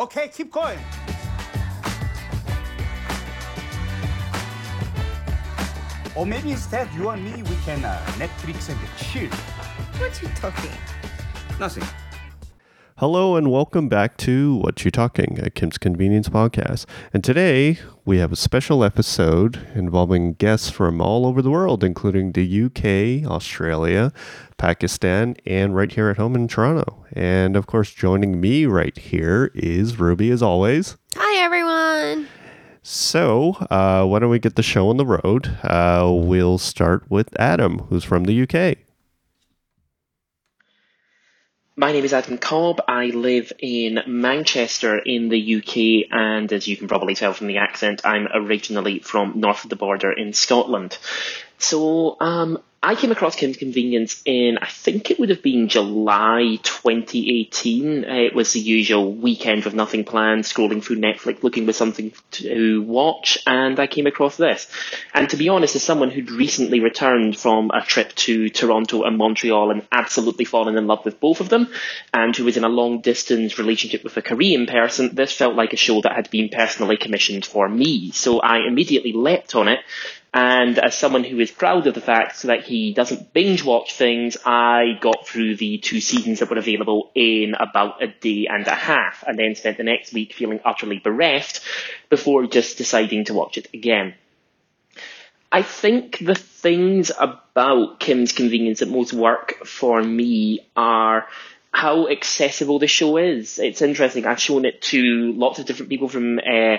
Okay, keep going. Or maybe instead, you and me, we can uh, Netflix and chill. What are you talking? Nothing. Hello and welcome back to What You Talking, a Kim's Convenience podcast. And today we have a special episode involving guests from all over the world, including the UK, Australia, Pakistan, and right here at home in Toronto. And of course, joining me right here is Ruby, as always. Hi, everyone. So, uh, why don't we get the show on the road? Uh, we'll start with Adam, who's from the UK. My name is Adam Cobb. I live in Manchester in the UK, and as you can probably tell from the accent, I'm originally from north of the border in Scotland. So, um, I came across Kim's Convenience in, I think it would have been July 2018. Uh, it was the usual weekend with nothing planned, scrolling through Netflix, looking for something to watch, and I came across this. And to be honest, as someone who'd recently returned from a trip to Toronto and Montreal and absolutely fallen in love with both of them, and who was in a long distance relationship with a Korean person, this felt like a show that had been personally commissioned for me. So I immediately leapt on it and as someone who is proud of the fact that he doesn't binge watch things, I got through the two seasons that were available in about a day and a half, and then spent the next week feeling utterly bereft before just deciding to watch it again. I think the things about Kim's Convenience that most work for me are how accessible the show is. It's interesting. I've shown it to lots of different people from uh,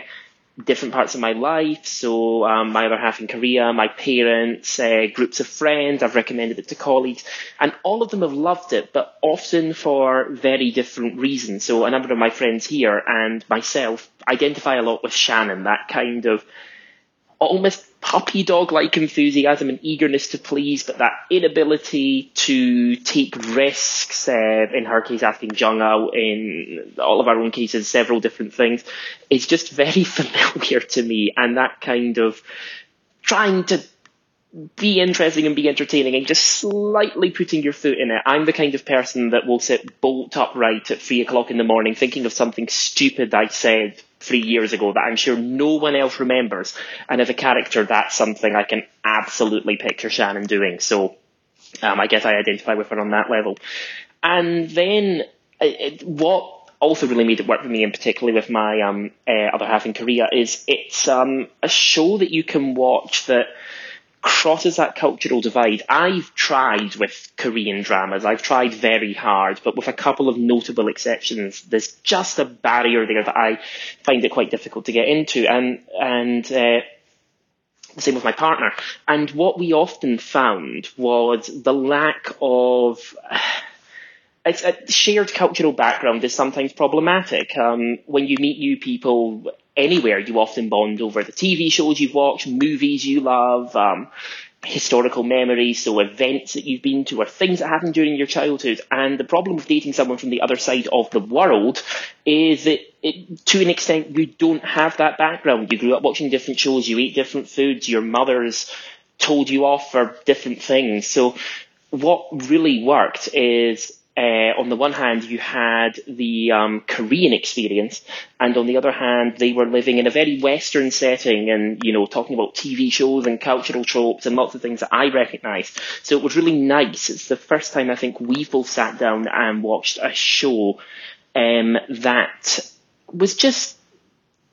different parts of my life. So um, my other half in Korea, my parents, uh, groups of friends. I've recommended it to colleagues, and all of them have loved it, but often for very different reasons. So a number of my friends here and myself identify a lot with Shannon, that kind of almost puppy dog like enthusiasm and eagerness to please, but that inability to take risks, uh, in her case asking Jung out, in all of our own cases, several different things, is just very familiar to me. And that kind of trying to be interesting and be entertaining and just slightly putting your foot in it. I'm the kind of person that will sit bolt upright at three o'clock in the morning thinking of something stupid I said three years ago that I'm sure no one else remembers. And as a character, that's something I can absolutely picture Shannon doing. So um, I guess I identify with her on that level. And then it, what also really made it work for me, and particularly with my um, uh, other half in Korea, is it's um, a show that you can watch that crosses that cultural divide. I've tried with Korean dramas. I've tried very hard, but with a couple of notable exceptions, there's just a barrier there that I find it quite difficult to get into. And and uh, the same with my partner. And what we often found was the lack of. It's a shared cultural background is sometimes problematic. Um, when you meet new people, anywhere, you often bond over the TV shows you've watched, movies you love, um, historical memories, so events that you've been to or things that happened during your childhood. And the problem with dating someone from the other side of the world is that it, to an extent you don't have that background. You grew up watching different shows, you ate different foods, your mother's told you off for different things. So what really worked is uh, on the one hand, you had the um, Korean experience, and on the other hand, they were living in a very Western setting and, you know, talking about TV shows and cultural tropes and lots of things that I recognised. So it was really nice. It's the first time I think we both sat down and watched a show um, that was just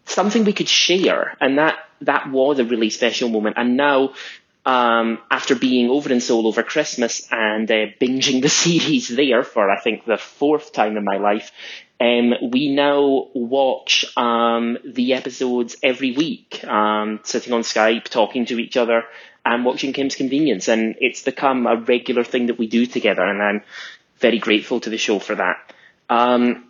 something we could share, and that that was a really special moment. And now um, after being over in Seoul over Christmas and uh, binging the series there for I think the fourth time in my life, um, we now watch um, the episodes every week, um, sitting on Skype, talking to each other, and watching Kim's Convenience, and it's become a regular thing that we do together, and I'm very grateful to the show for that. Um,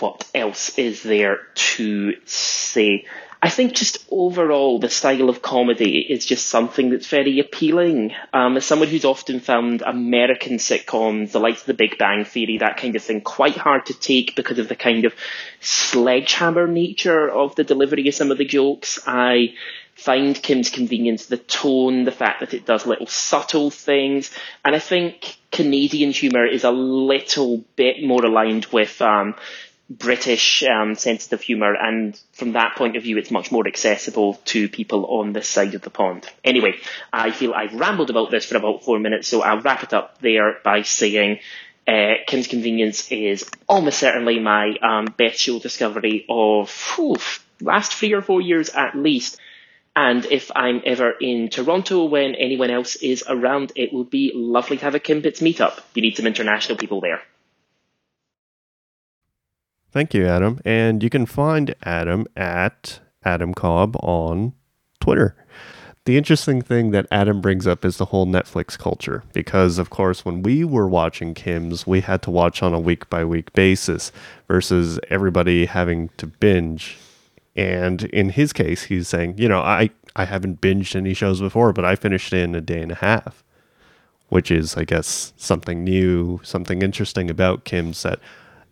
what else is there to say? I think just overall the style of comedy is just something that's very appealing. Um, as someone who's often found American sitcoms, the likes of The Big Bang Theory, that kind of thing, quite hard to take because of the kind of sledgehammer nature of the delivery of some of the jokes, I find Kim's Convenience, the tone, the fact that it does little subtle things, and I think Canadian humour is a little bit more aligned with um, British um, sensitive humour, and from that point of view, it's much more accessible to people on this side of the pond. Anyway, I feel I've rambled about this for about four minutes, so I'll wrap it up there by saying uh, Kim's Convenience is almost certainly my um, best show discovery of last three or four years at least. And if I'm ever in Toronto when anyone else is around, it would be lovely to have a Kim Bits meetup. You need some international people there. Thank you, Adam. And you can find Adam at Adam Cobb on Twitter. The interesting thing that Adam brings up is the whole Netflix culture, because of course, when we were watching Kim's, we had to watch on a week by week basis versus everybody having to binge. And in his case, he's saying, you know, I, I haven't binged any shows before, but I finished in a day and a half, which is, I guess, something new, something interesting about Kim's that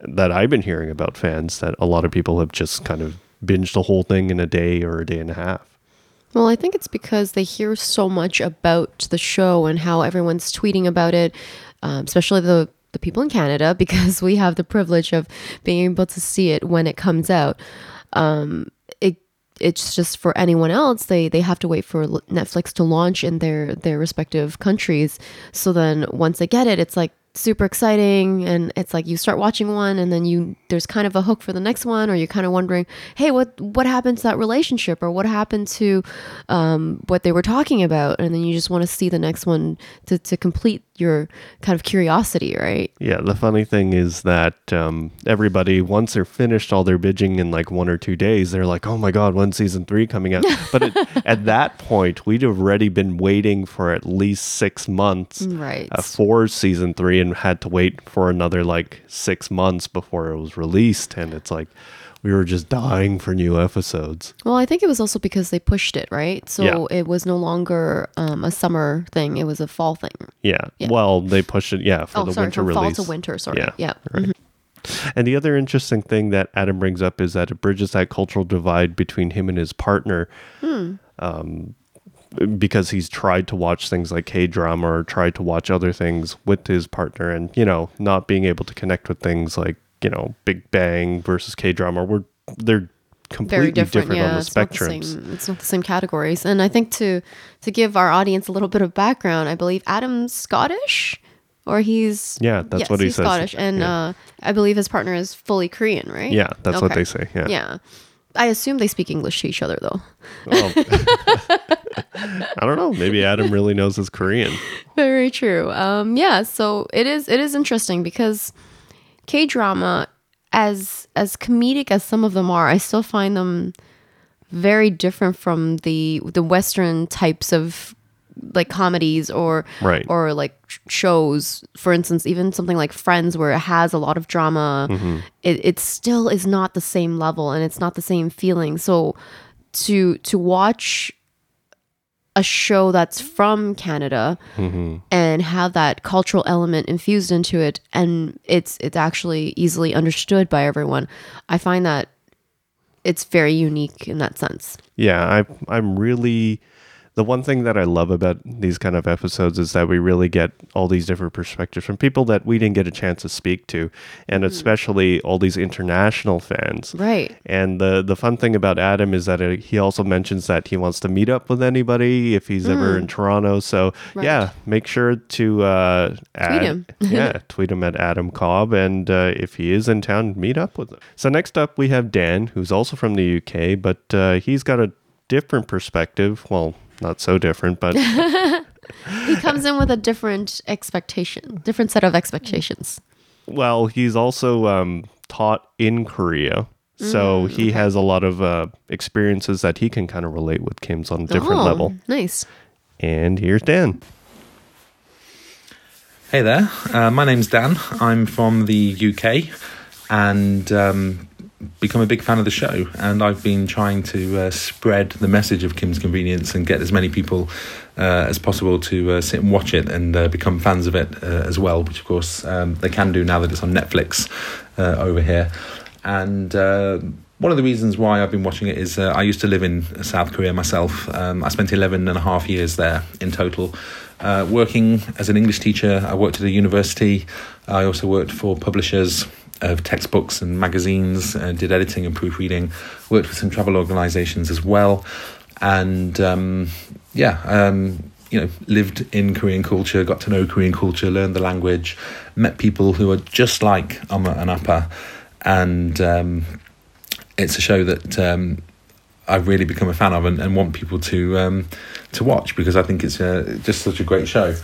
that I've been hearing about fans that a lot of people have just kind of binged the whole thing in a day or a day and a half. Well, I think it's because they hear so much about the show and how everyone's tweeting about it, um, especially the the people in Canada, because we have the privilege of being able to see it when it comes out. Um, it it's just for anyone else they they have to wait for Netflix to launch in their their respective countries. So then once they get it, it's like super exciting and it's like you start watching one and then you there's kind of a hook for the next one or you're kind of wondering hey what what happened to that relationship or what happened to um, what they were talking about? And then you just want to see the next one to, to complete your kind of curiosity right? Yeah, the funny thing is that um, everybody, once they're finished all their binging in like one or two days, they're like, oh my God, when's season three coming out? But it, at that point, we'd already been waiting for at least six months right. uh, for season three and had to wait for another like six months before it was released. And it's like, we were just dying for new episodes. well i think it was also because they pushed it right so Yeah. it was no longer um, a summer thing it was a fall thing Yeah. Yeah. Well, they pushed it, yeah, for oh the sorry winter from release. fall to winter sorry Yeah, yeah, right. And the other interesting thing that Adam brings up is that it bridges that cultural divide between him and his partner. Um, because he's tried to watch things like K drama or tried to watch other things with his partner and, you know, not being able to connect with things like, you know, Big Bang versus K drama, where they're completely very different, yeah on the it's not the same it's not the same categories and i think to to give our audience a little bit of background i believe adam's scottish or he's Yeah, that's yes, what he he's says. scottish and Yeah. uh i believe his partner is fully korean right Yeah, that's what they say. Yeah. yeah i assume they speak english to each other though Well, I don't know. Maybe Adam really knows his Korean. Very true. Um, yeah, so it is it is interesting because K drama, as as comedic as some of them are, I still find them very different from the the Western types of like comedies or Right. or like shows. For instance, even something like Friends, where it has a lot of drama, mm-hmm. it, it still is not the same level and it's not the same feeling. So to to watch a show that's from Canada mm-hmm. and have that cultural element infused into it and it's it's actually easily understood by everyone. I find that it's very unique in that sense. Yeah, I I'm really the one thing that I love about these kind of episodes is that we really get all these different perspectives from people that we didn't get a chance to speak to, and especially all these international fans. Right. And the the fun thing about Adam is that uh, he also mentions that he wants to meet up with anybody if he's ever in Toronto. So Right. yeah, make sure to uh, add, him. yeah, tweet him at Adam Cobb, and uh, if he is in town, meet up with him. So next up, we have Dan, who's also from the UK, but uh, he's got a different perspective. Well, not so different, but He comes in with a different expectation, different set of expectations. well, he's also um, taught in Korea. Mm, So he has a lot of uh, experiences that he can kind of relate with Kim's on a different Oh, level. Nice. And here's Dan. Hey there, uh, my name's Dan. I'm from the UK and um, become a big fan of the show. And I've been trying to uh, spread the message of Kim's Convenience and get as many people uh, as possible to uh, sit and watch it and uh, become fans of it uh, as well, which of course um, they can do now that it's on Netflix uh, over here. And one of the reasons why I've been watching it is I used to live in South Korea myself. Um, I spent 11 and a half years there in total. Working as an English teacher, I worked at a university. I also worked for publishers of textbooks and magazines, uh, did editing and proofreading, worked with some travel organisations as well, and um, yeah, um, you know, lived in Korean culture, got to know Korean culture, learned the language, met people who are just like Amma and Appa, and um, it's a show that um, I've really become a fan of and, and want people to um, to watch because I think it's uh, just such a great show.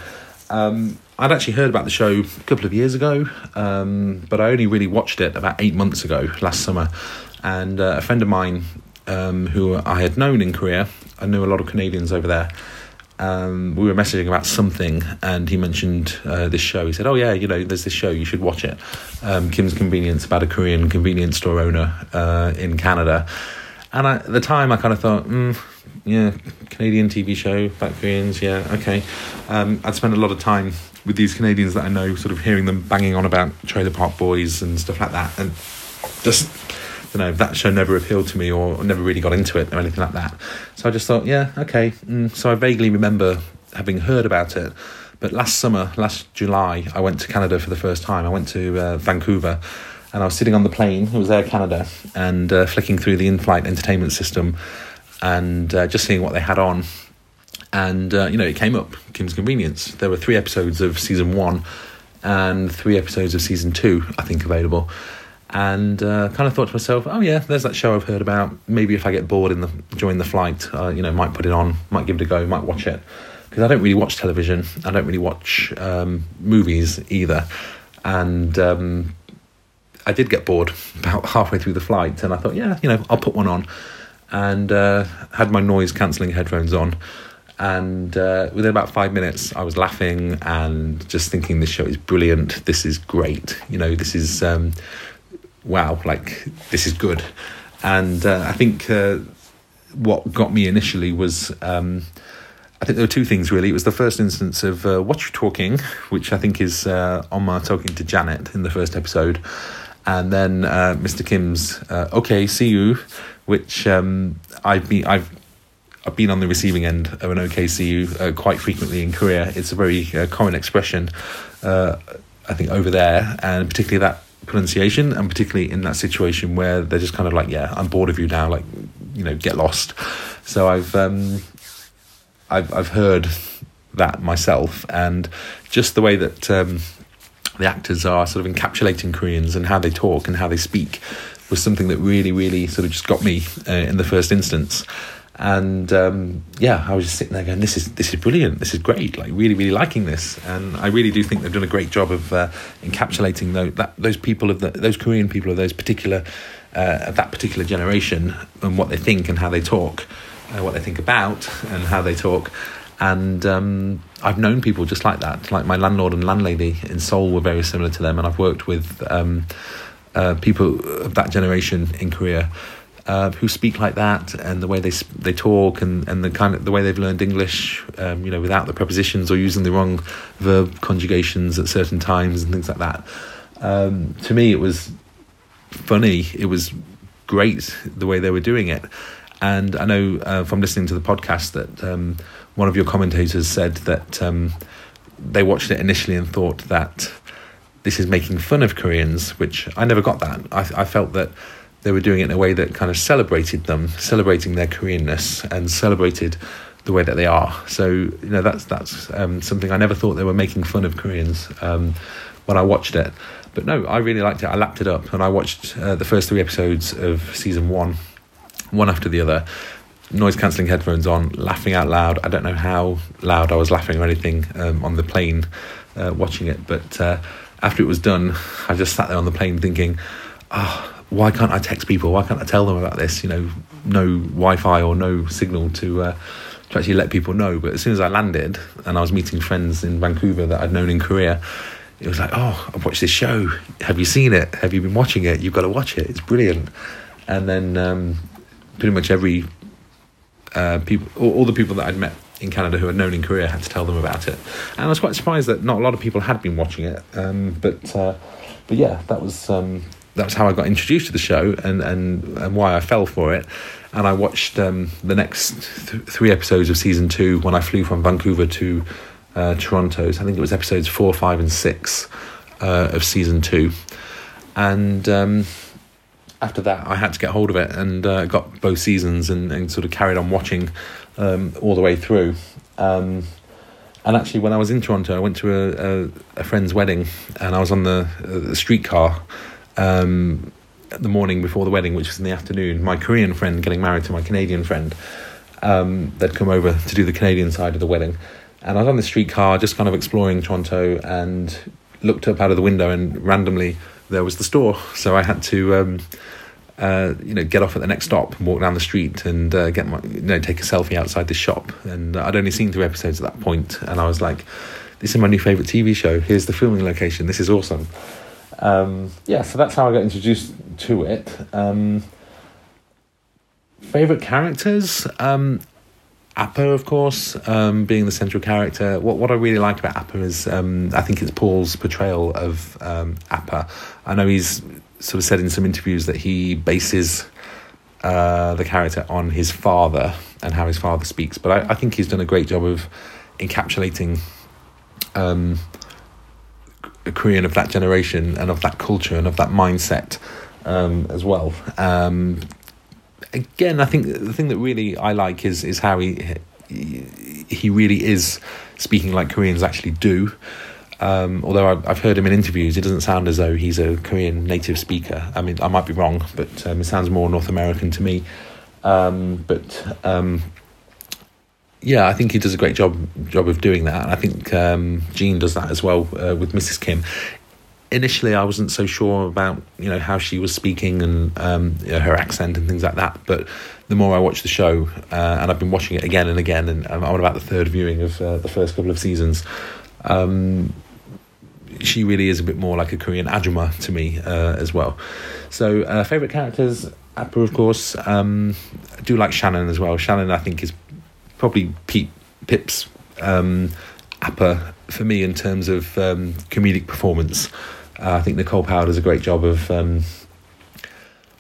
Um, I'd actually heard about the show a couple of years ago, um, but I only really watched it about eight months ago, last summer. And uh, a friend of mine um, who I had known in Korea, I knew a lot of Canadians over there. Um, we were messaging about something, and he mentioned uh, this show. He said, "Oh yeah, you know, there's this show. You should watch it. Um, Kim's Convenience about a Korean convenience store owner uh, in Canada." And I, at the time, I kind of thought, mm, yeah, Canadian TV show about Koreans, yeah, okay. Um, I'd spent a lot of time with these Canadians that I know, sort of hearing them banging on about Trailer Park Boys and stuff like that, and just you know that show never appealed to me or never really got into it or anything like that. So I just thought, yeah, okay. Mm, so I vaguely remember having heard about it. But last summer, last July, I went to Canada for the first time. I went to uh, Vancouver and I was sitting on the plane, it was Air Canada, and uh, flicking through the in flight entertainment system and uh, just seeing what they had on. And, uh, you know, it came up Kim's Convenience. There were three episodes of season one and three episodes of season two, I think, available. And uh, kind of thought to myself, oh, yeah, there's that show I've heard about. Maybe if I get bored in the during the flight, uh, you know, might put it on, might give it a go, might watch it. Because I don't really watch television, I don't really watch um, movies either. And um, I did get bored about halfway through the flight, and I thought, yeah, you know, I'll put one on, and uh, had my noise cancelling headphones on. And uh, within about five minutes, I was laughing and just thinking, this show is brilliant. This is great. You know, this is um, wow. Like this is good. And uh, I think uh, what got me initially was. Um, I think there were two things really. It was the first instance of uh, What You Talking, which I think is uh, Omar talking to Janet in the first episode, and then uh, Mr. Kim's uh, "Okay, see you," which um, I've been I've I've been on the receiving end of an "Okay, see you" uh, quite frequently in Korea. It's a very uh, common expression, uh, I think, over there, and particularly that pronunciation, and particularly in that situation where they're just kind of like, "Yeah, I'm bored of you now," like you know, get lost. So I've um, I've I've heard that myself, and just the way that. Um, the actors are sort of encapsulating Koreans and how they talk and how they speak was something that really, really sort of just got me uh, in the first instance. And um, yeah, I was just sitting there going, "This is this is brilliant. This is great. Like really, really liking this." And I really do think they've done a great job of uh, encapsulating those, that, those people of the, those Korean people of those particular uh, of that particular generation and what they think and how they talk, uh, what they think about and how they talk. And um, I've known people just like that. Like my landlord and landlady in Seoul were very similar to them, and I've worked with um, uh, people of that generation in Korea. Uh, who speak like that and the way they they talk and, and the kind of the way they've learned English, um, you know, without the prepositions or using the wrong verb conjugations at certain times and things like that. Um, to me, it was funny. It was great the way they were doing it, and I know uh, from listening to the podcast that um, one of your commentators said that um, they watched it initially and thought that this is making fun of Koreans, which I never got that. I, I felt that they were doing it in a way that kind of celebrated them, celebrating their Koreanness and celebrated the way that they are. So you know that's that's um, something I never thought they were making fun of Koreans um, when I watched it. But no, I really liked it. I lapped it up and I watched uh, the first three episodes of season one, one after the other, noise cancelling headphones on, laughing out loud. I don't know how loud I was laughing or anything um, on the plane uh, watching it, but uh, after it was done, I just sat there on the plane thinking, oh, why can't I text people? Why can't I tell them about this? You know, no Wi Fi or no signal to. Uh, to actually let people know, but as soon as I landed and I was meeting friends in Vancouver that I'd known in Korea, it was like, oh, I've watched this show. Have you seen it? Have you been watching it? You've got to watch it. It's brilliant. And then um, pretty much every uh, people, all, all, the people that I'd met in Canada who had known in Korea had to tell them about it, and I was quite surprised that not a lot of people had been watching it. Um, but uh, but yeah, that was um, that was how I got introduced to the show and and, and why I fell for it. And I watched um, the next th- three episodes of season two when I flew from Vancouver to uh, Toronto. So I think it was episodes four, five, and six uh, of season two and um, after that, I had to get hold of it and uh, got both seasons and, and sort of carried on watching um, all the way through. Um, and actually, when I was in Toronto, I went to a, a, a friend's wedding, and I was on the, uh, the streetcar um, the morning before the wedding, which was in the afternoon. My Korean friend getting married to my Canadian friend. Um, they'd come over to do the Canadian side of the wedding, and I was on the streetcar just kind of exploring Toronto and looked up out of the window, and randomly there was the store. So I had to. Um, uh, you know, get off at the next stop and walk down the street and uh, get my, you know, take a selfie outside the shop. And I'd only seen three episodes at that point, and I was like, "This is my new favorite TV show. Here's the filming location. This is awesome." Um, yeah, so that's how I got introduced to it. Um, favorite characters? Um, Appa, of course, um, being the central character. What what I really like about Appa is um, I think it's Paul's portrayal of um, Appa. I know he's sort of said in some interviews that he bases uh, the character on his father and how his father speaks, but I, I think he's done a great job of encapsulating um, a Korean of that generation and of that culture and of that mindset um, as well. Um, again, I think the thing that really I like is is how he he really is speaking like Koreans actually do. Um, although I've, I've heard him in interviews, it doesn't sound as though he's a Korean native speaker. I mean, I might be wrong, but um, it sounds more North American to me. Um, but um, yeah, I think he does a great job job of doing that. And I think um, Jean does that as well uh, with Mrs. Kim. Initially, I wasn't so sure about you know how she was speaking and um, you know, her accent and things like that. But the more I watch the show, uh, and I've been watching it again and again, and I'm on about the third viewing of uh, the first couple of seasons. Um, she really is a bit more like a Korean Ajuma to me uh, as well. So, uh, favorite characters, Appa, of course. Um, I do like Shannon as well. Shannon, I think, is probably Pete Pip's um, Appa for me in terms of um, comedic performance. Uh, I think Nicole Power does a great job of um,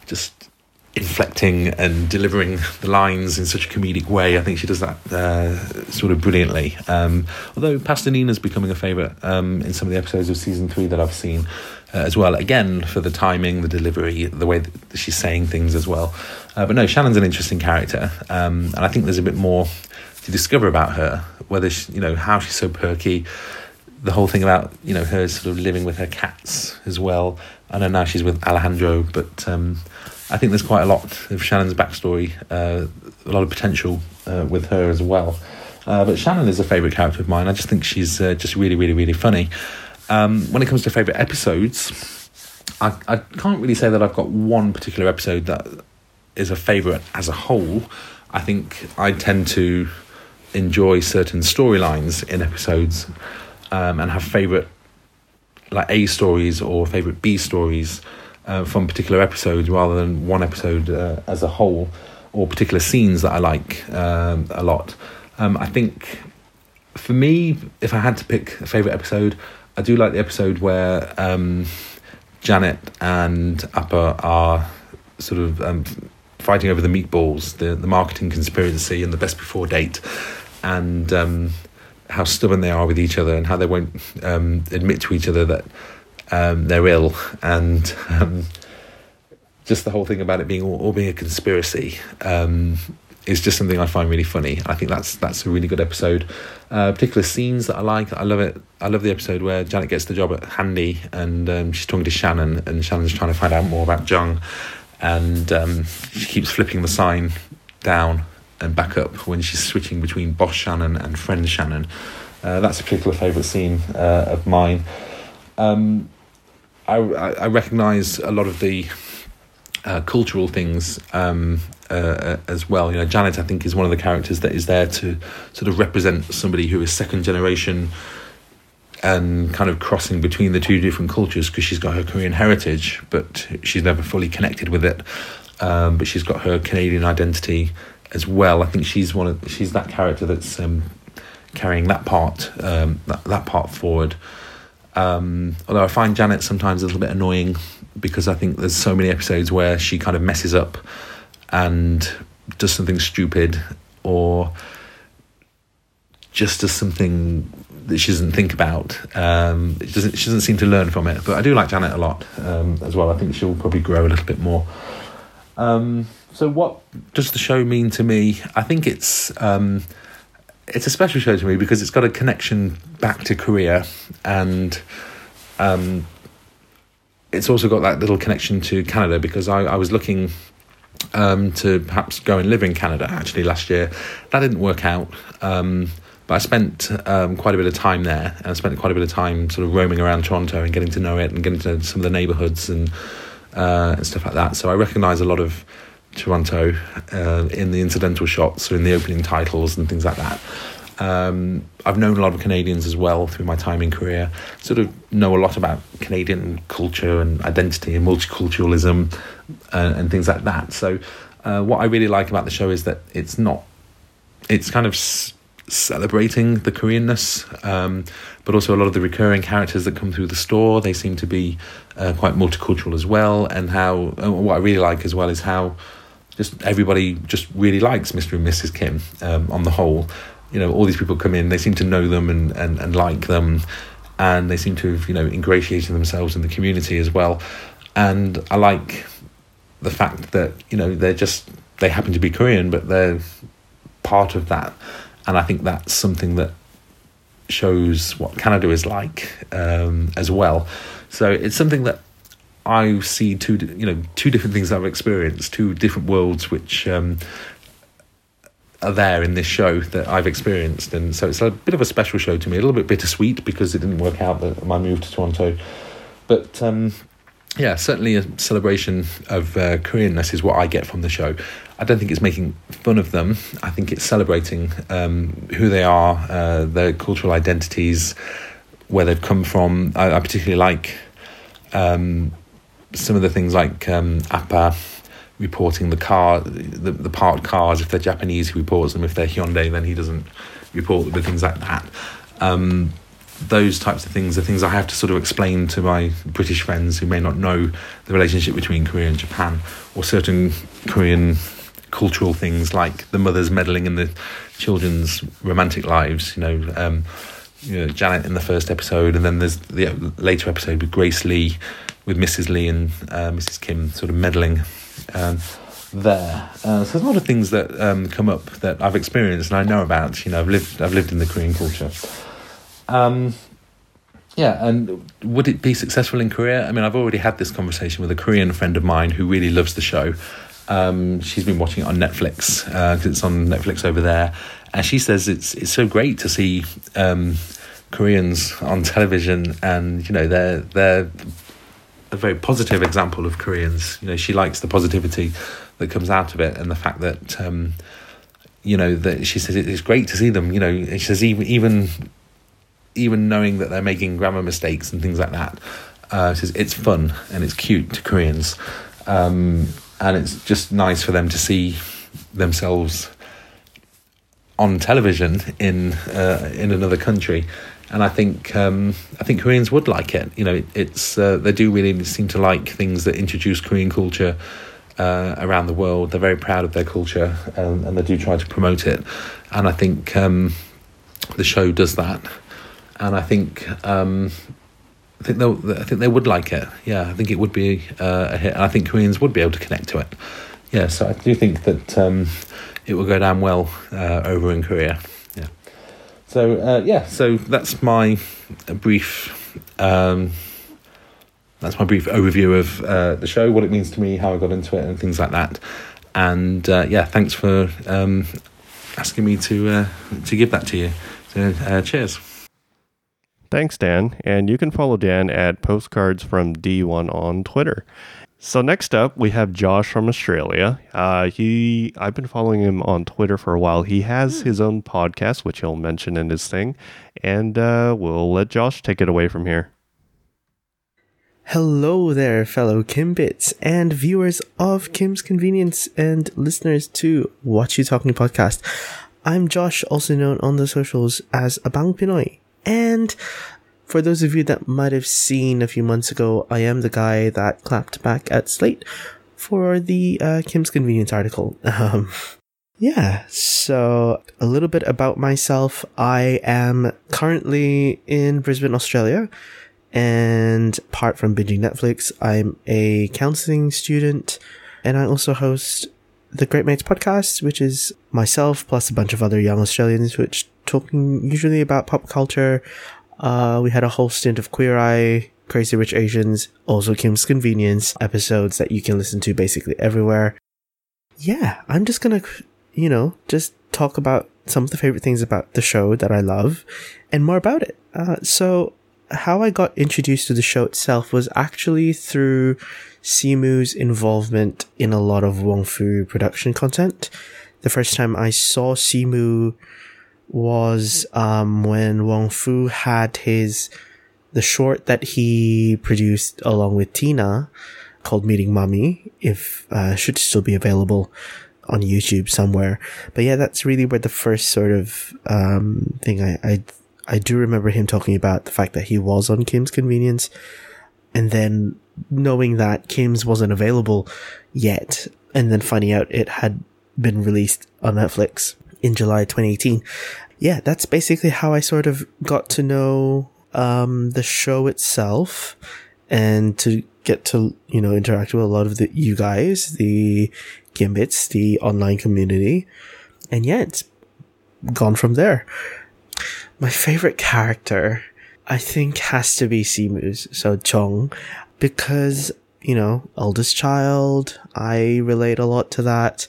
just inflecting and delivering the lines in such a comedic way. I think she does that uh, sort of brilliantly. Um, although Pastor Nina's becoming a favourite um, in some of the episodes of season three that I've seen uh, as well. Again, for the timing, the delivery, the way that she's saying things as well. Uh, but no, Shannon's an interesting character, um, and I think there's a bit more to discover about her. Whether she, you know how she's so perky. The whole thing about you know her sort of living with her cats as well. I know now she's with Alejandro, but um, I think there's quite a lot of Shannon's backstory, uh, a lot of potential uh, with her as well. Uh, but Shannon is a favourite character of mine. I just think she's uh, just really, really, really funny. Um, when it comes to favourite episodes, I, I can't really say that I've got one particular episode that is a favourite as a whole. I think I tend to enjoy certain storylines in episodes um, and have favourite like A stories or favourite B stories uh, from particular episodes rather than one episode uh, as a whole or particular scenes that I like um, a lot. Um, I think for me, if I had to pick a favourite episode, I do like the episode where um, Janet and Appa are sort of um, fighting over the meatballs, the, the marketing conspiracy, and the best before date, and um, how stubborn they are with each other and how they won't um, admit to each other that um, they're ill, and um, just the whole thing about it being all, all being a conspiracy um, is just something I find really funny. I think that's that's a really good episode. Uh, particular scenes that I like, I love it. I love the episode where Janet gets the job at Handy and um, she's talking to Shannon, and Shannon's trying to find out more about Jung, and um, she keeps flipping the sign down and back up when she's switching between boss Shannon and friend Shannon. Uh, that's a particular favourite scene uh, of mine. Um, I, I recognise a lot of the uh, cultural things um, uh, as well. You know, Janet, I think, is one of the characters that is there to sort of represent somebody who is second generation and kind of crossing between the two different cultures because she's got her Korean heritage, but she's never fully connected with it. Um, but she's got her Canadian identity as well. I think she's one of she's that character that's um, carrying that part um, that, that part forward. Um, although I find Janet sometimes a little bit annoying because I think there's so many episodes where she kind of messes up and does something stupid or just does something that she doesn't think about. Um, doesn't, she doesn't seem to learn from it. But I do like Janet a lot um, as well. I think she'll probably grow a little bit more. Um, so, what does the show mean to me? I think it's um, it's a special show to me because it's got a connection back to Korea, and um, it's also got that little connection to Canada because I, I was looking um, to perhaps go and live in Canada actually last year. That didn't work out. Um, but I spent um, quite a bit of time there, and I spent quite a bit of time sort of roaming around Toronto and getting to know it and getting to know some of the neighbourhoods and uh, and stuff like that. So I recognise a lot of Toronto uh, in the incidental shots or in the opening titles and things like that. Um, I've known a lot of Canadians as well through my time in Korea. Sort of know a lot about Canadian culture and identity and multiculturalism and, and things like that. So, uh, what I really like about the show is that it's not, it's kind of s- celebrating the Koreanness, um, but also a lot of the recurring characters that come through the store. They seem to be uh, quite multicultural as well. And how, what I really like as well is how just everybody just really likes Mr. and Mrs. Kim um, on the whole. You know, all these people come in, they seem to know them and, and, and like them, and they seem to have, you know, ingratiated themselves in the community as well. And I like the fact that, you know, they're just, they happen to be Korean, but they're part of that. And I think that's something that shows what Canada is like um, as well. So it's something that I see two, you know, two different things I've experienced, two different worlds which um, are there in this show that I've experienced, and so it's a bit of a special show to me. A little bit bittersweet because it didn't work out that my move to Toronto, but um, yeah, certainly a celebration of uh, Koreanness is what I get from the show. I don't think it's making fun of them. I think it's celebrating um, who they are, uh, their cultural identities, where they've come from. I, I particularly like um, some of the things like um, Appa reporting the car, the, the parked cars. If they're Japanese, he reports them. If they're Hyundai, then he doesn't report them. Things like that. Um, those types of things are things I have to sort of explain to my British friends who may not know the relationship between Korea and Japan, or certain Korean cultural things like the mothers meddling in the children's romantic lives. You know, um, you know Janet in the first episode, and then there's the later episode with Grace Lee, with Mrs. Lee and uh, Mrs. Kim sort of meddling. Um, there, uh, so there's a lot of things that um, come up that I've experienced and I know about. You know, I've lived, I've lived in the Korean culture. Um, yeah, and would it be successful in Korea? I mean, I've already had this conversation with a Korean friend of mine who really loves the show. Um, she's been watching it on Netflix because uh, it's on Netflix over there, and she says it's it's so great to see um, Koreans on television, and you know they're they're a very positive example of Koreans. You know, she likes the positivity that comes out of it, and the fact that um, you know that she says it's great to see them. You know, she says even even even knowing that they're making grammar mistakes and things like that. Uh, says it's fun and it's cute to Koreans, um, and it's just nice for them to see themselves on television in uh, in another country and I think um, I think Koreans would like it. You know, it's uh, they do really seem to like things that introduce Korean culture uh, around the world. They're very proud of their culture, um, and they do try to promote it. And I think um, the show does that. And I think um, I think they I think they would like it. Yeah, I think it would be uh, a hit, and I think Koreans would be able to connect to it. Yeah, so I do think that um, it will go down well uh, over in Korea. So uh, yeah, so that's my brief. Um, that's my brief overview of uh, the show, what it means to me, how I got into it, and things like that. And uh, yeah, thanks for um, asking me to uh, to give that to you. So uh, cheers. Thanks, Dan. And you can follow Dan at Postcards from D1 on Twitter. So next up, we have Josh from Australia. Uh, he, I've been following him on Twitter for a while. He has his own podcast, which he'll mention in his thing, and uh, we'll let Josh take it away from here. Hello there, fellow Kimbits and viewers of Kim's Convenience and listeners to What You Talking podcast. I'm Josh, also known on the socials as Abang Pinoy, and for those of you that might have seen a few months ago, I am the guy that clapped back at Slate for the uh, Kim's Convenience article. Um, Yeah, so a little bit about myself. I am currently in Brisbane, Australia, and apart from binging Netflix, I'm a counseling student, and I also host the Great Mates podcast, which is myself plus a bunch of other young Australians, which talking usually about pop culture. Uh, we had a whole stint of Queer Eye, Crazy Rich Asians, also Kim's Convenience episodes that you can listen to basically everywhere. Yeah, I'm just gonna you know, just talk about some of the favorite things about the show that I love and more about it. Uh, so, how I got introduced to the show itself was actually through Simu's involvement in a lot of Wong Fu production content. The first time I saw Simu was um, when Wong Fu had his the short that he produced along with Tina called Meeting Mummy. If uh, should still be available on YouTube somewhere. But yeah, that's really where the first sort of um, thing I, I I do remember him talking about the fact that he was on Kim's Convenience, and then knowing that Kim's wasn't available yet, and then finding out it had been released on Netflix in July 2018. Yeah, that's basically how I sort of got to know um, the show itself and to get to you know interact with a lot of the you guys, the Kimbits, the online community. And yeah, it's gone from there. My favorite character, I think, has to be Simu's, so Jung, because, you know, eldest child, I relate a lot to that.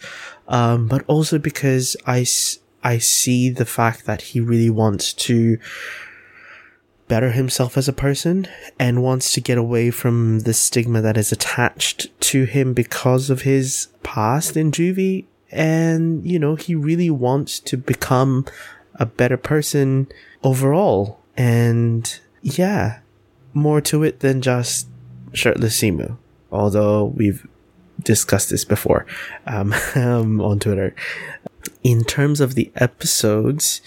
Um, but also because I, I see the fact that he really wants to better himself as a person and wants to get away from the stigma that is attached to him because of his past in juvie. And, you know, he really wants to become a better person overall. And yeah, more to it than just shirtless Simu. Although we've discussed this before um, um, on Twitter. In terms of the episodes,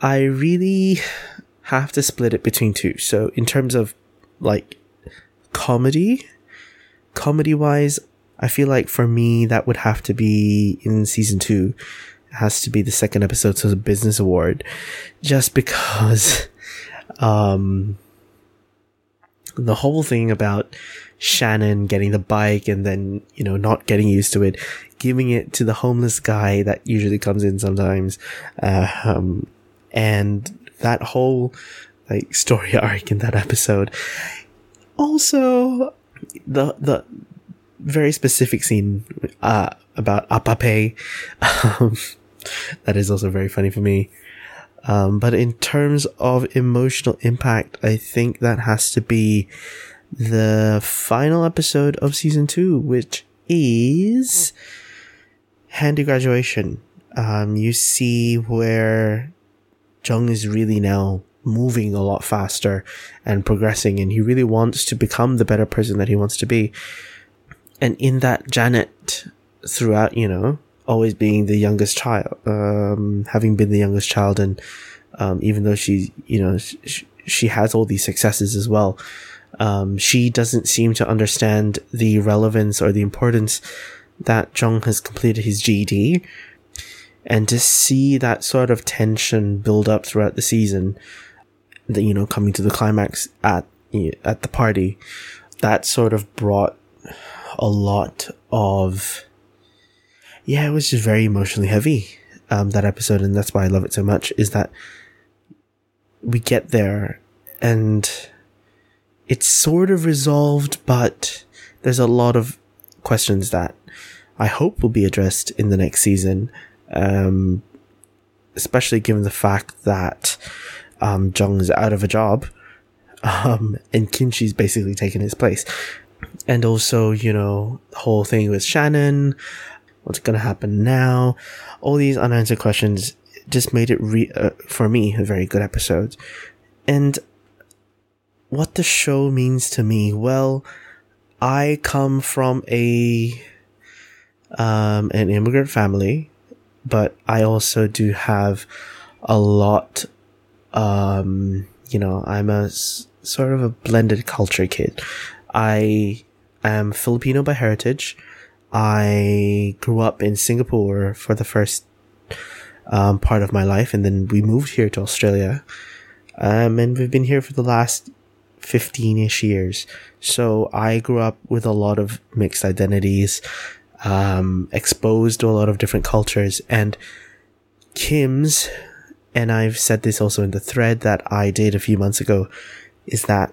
I really have to split it between two. So in terms of like comedy, comedy wise, I feel like for me that would have to be in season two. It has to be the second episode, so the business award, just because, um, the whole thing about Shannon getting the bike and then, you know, not getting used to it, giving it to the homeless guy that usually comes in sometimes, uh, um, and that whole like story arc in that episode. Also, the the very specific scene uh, about Apape, um, that is also very funny for me. Um, but in terms of emotional impact, I think that has to be the final episode of season two, which is Handy Graduation. Um, you see where Jung is really now moving a lot faster and progressing and he really wants to become the better person that he wants to be. And in that Janet throughout, you know, always being the youngest child, um, having been the youngest child and, um, even though she, you know, she, she has all these successes as well, um, she doesn't seem to understand the relevance or the importance that Jung has completed his GD. and to see that sort of tension build up throughout the season, that you know, coming to the climax at at the party, that sort of brought a lot of yeah, it was just very emotionally heavy. Um, that episode, and that's why I love it so much. Is that we get there and it's sort of resolved, but there's a lot of questions that I hope will be addressed in the next season um, especially given the fact that um, Jung is out of a job, um, and Kimchee's basically taken his place. And also, you know, the whole thing with Shannon, what's going to happen now, all these unanswered questions just made it re- uh, for me a very good episode. And what the show means to me, well, I come from a um, an immigrant family but I also do have a lot. Um, you know, I'm a sort of a blended culture kid. I am Filipino by heritage. I grew up in Singapore for the first um, part of my life, and then we moved here to Australia. Um, and we've been here for the last 15 ish years. So I grew up with a lot of mixed identities, um, exposed to a lot of different cultures, and Kim's, and I've said this also in the thread that I did a few months ago, is that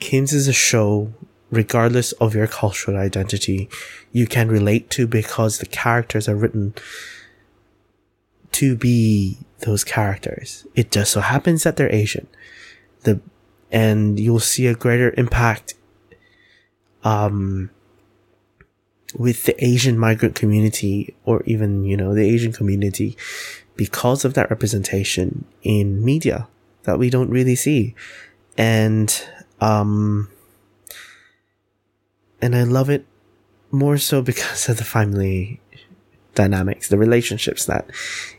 Kim's is a show, regardless of your cultural identity, you can relate to because the characters are written to be those characters. It just so happens that they're Asian. The and you'll see a greater impact um with the Asian migrant community or even, you know, the Asian community because of that representation in media that we don't really see. And um and I love it more so because of the family dynamics, the relationships that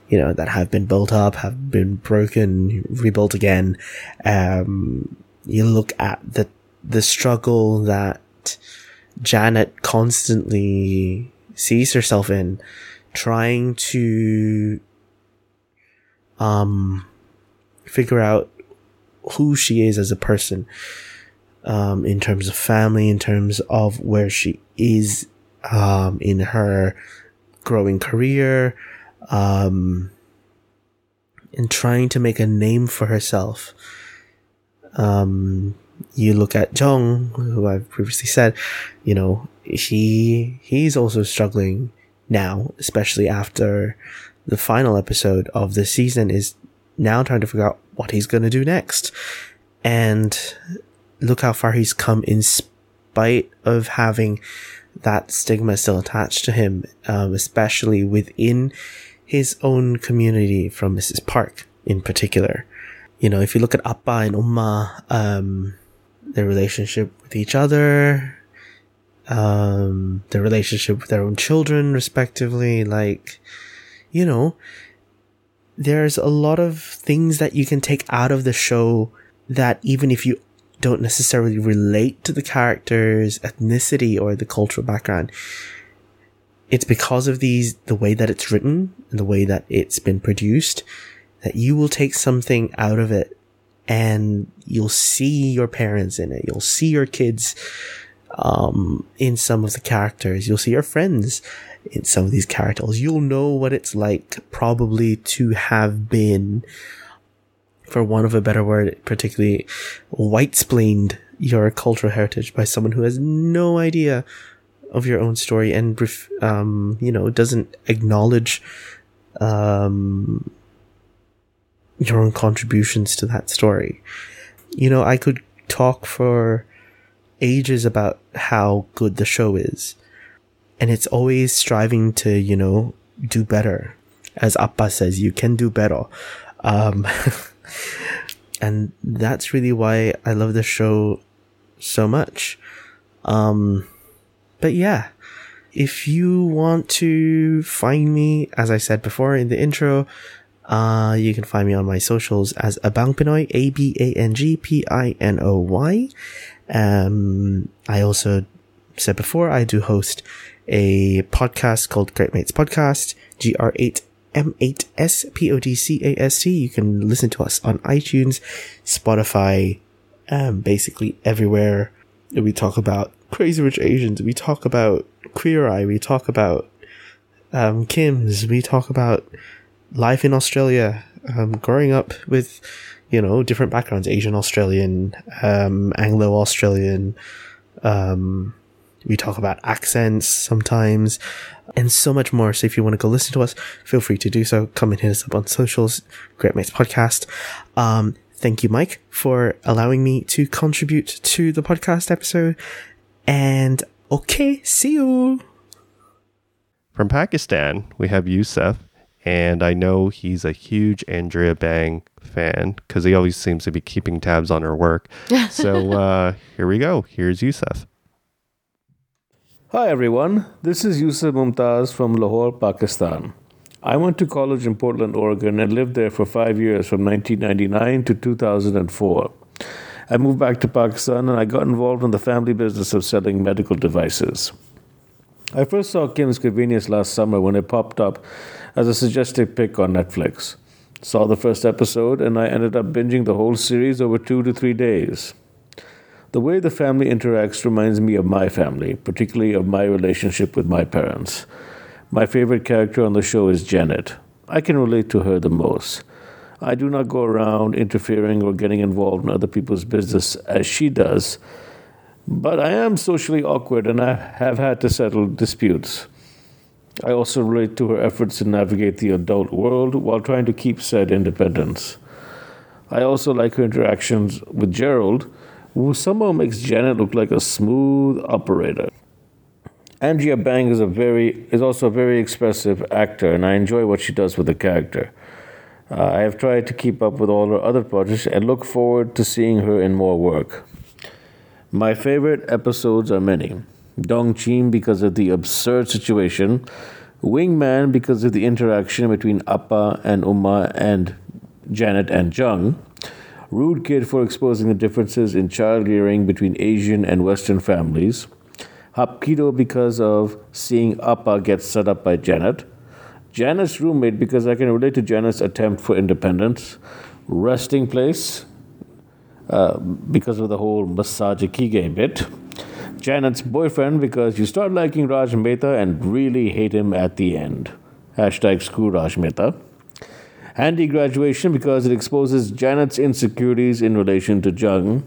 you know that have been built up, have been broken, rebuilt again. Um, you look at the the struggle that Janet constantly sees herself in, trying to um figure out who she is as a person, um, in terms of family, in terms of where she is, um, in her growing career, um, and trying to make a name for herself. Um, you look at Jung, who I've previously said, you know, he, he's also struggling now, especially after the final episode of the season is now trying to figure out what he's going to do next. And look how far he's come in spite of having that stigma still attached to him, um, especially within his own community from Mrs. Park in particular. You know, if you look at Appa and Umma, um, their relationship with each other, um, their relationship with their own children, respectively, like, you know, there's a lot of things that you can take out of the show that even if you don't necessarily relate to the character's ethnicity or the cultural background, it's because of these, the way that it's written and the way that it's been produced, that you will take something out of it and you'll see your parents in it. You'll see your kids, um, in some of the characters. You'll see your friends in some of these characters. You'll know what it's like probably to have been, for want of a better word, particularly white splained your cultural heritage by someone who has no idea of your own story and, um, you know, doesn't acknowledge, um, your own contributions to that story. You know, I could talk for ages about how good the show is. And it's always striving to, you know, do better. As Appa says, you can do better. Um, and that's really why I love this show so much. Um, but yeah, if you want to find me, as I said before in the intro, uh, you can find me on my socials as Abang A B A N G P I N O Y. Um, I also said before, I do host a podcast called Great Mates Podcast, GR8 M8S P-O-D-C-A-S-T. You can listen to us on iTunes, Spotify, um, basically everywhere. We talk about Crazy Rich Asians. We talk about Queer Eye. We talk about, um, Kim's. We talk about life in Australia, um, growing up with, you know, different backgrounds, Asian Australian, Anglo Australian, um, we talk about accents sometimes and so much more. So if you want to go listen to us, feel free to do so. Come and hit us up on socials, Great Mates Podcast. Um, thank you, Mike, for allowing me to contribute to the podcast episode. And okay, see you. From Pakistan, we have Yusuf, and I know he's a huge Andrea Bang fan because he always seems to be keeping tabs on her work. so uh, here we go. Here's Yusuf. Hi everyone, this is Yusuf Mumtaz from Lahore, Pakistan. I went to college in Portland, Oregon and lived there for five years from 1999 to 2004. I moved back to Pakistan and I got involved in the family business of selling medical devices. I first saw Kim's Convenience last summer when it popped up as a suggested pick on Netflix. Saw the first episode and I ended up binging the whole series over two to three days. The way the family interacts reminds me of my family, particularly of my relationship with my parents. My favorite character on the show is Janet. I can relate to her the most. I do not go around interfering or getting involved in other people's business as she does, but I am socially awkward and I have had to settle disputes. I also relate to her efforts to navigate the adult world while trying to keep said independence. I also like her interactions with Gerald, somehow makes Janet look like a smooth operator. Andrea Bang is a very is also a very expressive actor, and I enjoy what she does with the character. Uh, I have tried to keep up with all her other projects and look forward to seeing her in more work. My favorite episodes are many. Dong Chim because of the absurd situation, Wingman because of the interaction between Appa and Umma and Janet and Jung, Rude Kid for exposing the differences in child rearing between Asian and Western families, Hapkido because of seeing Appa get set up by Janet, Janet's roommate because I can relate to Janet's attempt for independence, Resting Place uh, because of the whole Massage Kige bit, Janet's boyfriend because you start liking Raj Mehta and really hate him at the end. Hashtag screw Raj Mehta. Handy graduation because it exposes Janet's insecurities in relation to Jung.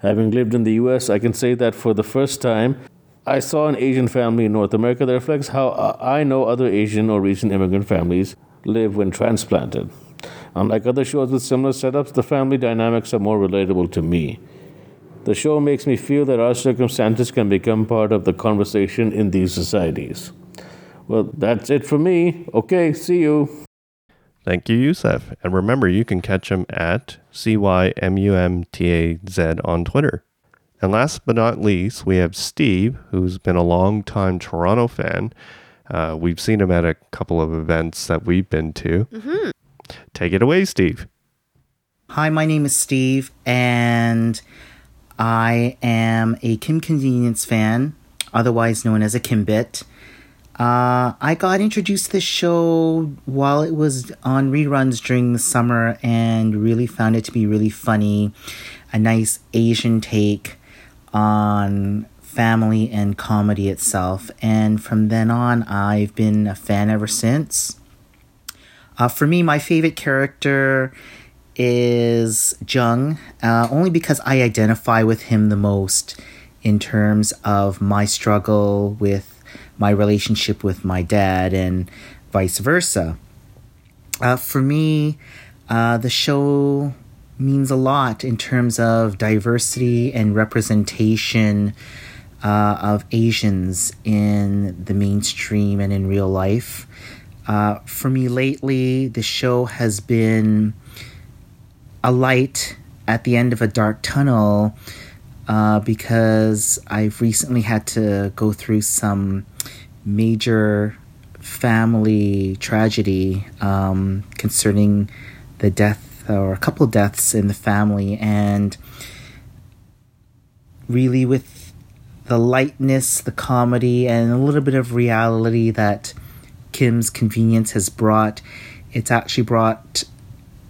Having lived in the US, I can say that for the first time, I saw an Asian family in North America that reflects how uh, I know other Asian or recent immigrant families live when transplanted. Unlike other shows with similar setups, the family dynamics are more relatable to me. The show makes me feel that our circumstances can become part of the conversation in these societies. Well, that's it for me. Okay, see you. Thank you, Yusef. And remember, you can catch him at CYMUMTAZ on Twitter. And last but not least, we have Steve, who's been a long-time Toronto fan. Uh, we've seen him at a couple of events that we've been to. Mm-hmm. Take it away, Steve. Hi, my name is Steve, and I am a Kim Convenience fan, otherwise known as a Kimbit. Uh, I got introduced to the show while it was on reruns during the summer and really found it to be really funny. A nice Asian take on family and comedy itself. And from then on, I've been a fan ever since. Uh, for me, my favorite character is Jung, uh, only because I identify with him the most in terms of my struggle with my relationship with my dad and vice versa. Uh, for me, uh, the show means a lot in terms of diversity and representation uh, of Asians in the mainstream and in real life. Uh, for me lately, the show has been a light at the end of a dark tunnel uh, because I've recently had to go through some major family tragedy um, concerning the death or a couple deaths in the family, and really with the lightness, the comedy, and a little bit of reality that Kim's Convenience has brought, it's actually brought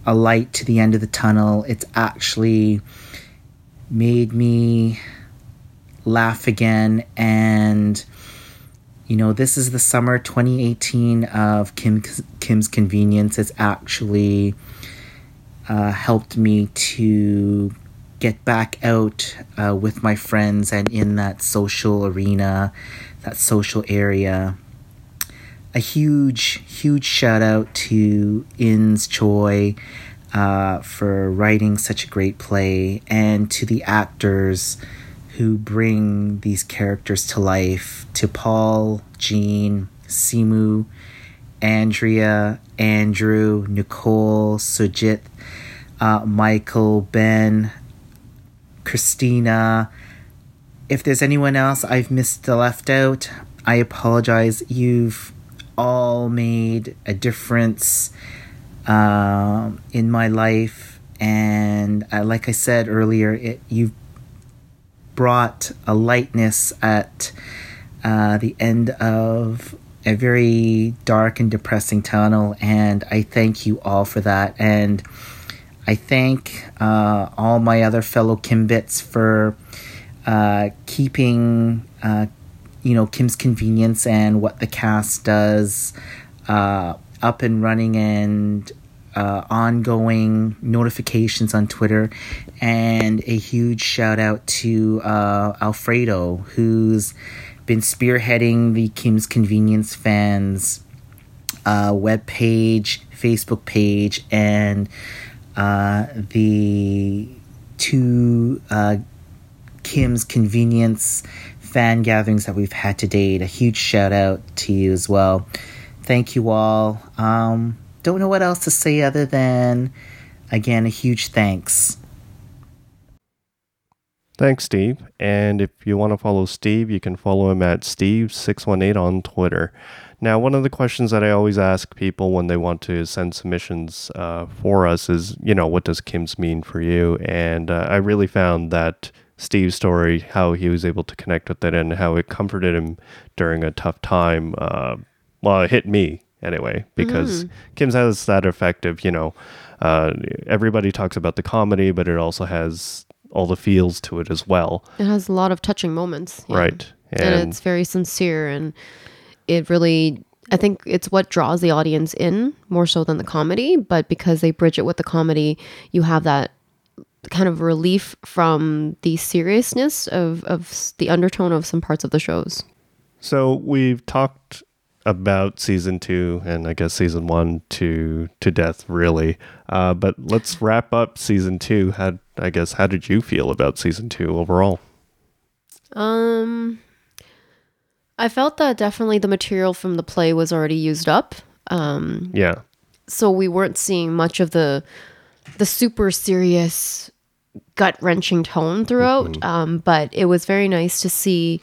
a light to the end of the tunnel. It's actually made me laugh again and you know this is the summer 2018 of Kim Kim's Convenience. It's actually uh, helped me to get back out uh, with my friends and in that social arena, that social area. A huge, huge shout out to Ins Choi uh, for writing such a great play and to the actors who bring these characters to life to Paul, Jean, Simu, Andrea, Andrew, Nicole, Sugith, uh, Michael, Ben, Christina. If there's anyone else I've missed or left out, I apologize. You've all made a difference uh, in my life, and uh, like I said earlier, it you brought a lightness at uh, the end of a very dark and depressing tunnel, and I thank you all for that. And I thank uh, all my other fellow Kimbits for uh, keeping, uh, you know, Kim's Convenience and what the cast does uh, up and running and uh, ongoing notifications on Twitter. And a huge shout out to uh, Alfredo, who's been spearheading the Kim's Convenience fans uh, web page, Facebook page, and uh, the two uh, Kim's Convenience fan gatherings that we've had to date. A huge shout out to you as well. Thank you all. Um, don't know what else to say other than, again, a huge thanks. Thanks, Steve. And if you want to follow Steve, you can follow him at Steve618 on Twitter. Now, one of the questions that I always ask people when they want to send submissions uh, for us is, you know, what does Kim's mean for you? And uh, I really found that Steve's story, how he was able to connect with it and how it comforted him during a tough time, uh, well, it hit me anyway, because Kim's has that effect of, you know, uh, everybody talks about the comedy, but it also has all the feels to it as well. It has a lot of touching moments. yeah. Right. And, it's very sincere and it really I think it's what draws the audience in more so than the comedy, but because they bridge it with the comedy, you have that kind of relief from the seriousness of, of the undertone of some parts of the shows. So we've talked about season two and I guess season one to to death, really. Uh, but let's wrap up season two. How I guess how did you feel about season two overall? Um, I felt that definitely the material from the play was already used up. Um, Yeah, so we weren't seeing much of the the super serious gut wrenching tone throughout um, but it was very nice to see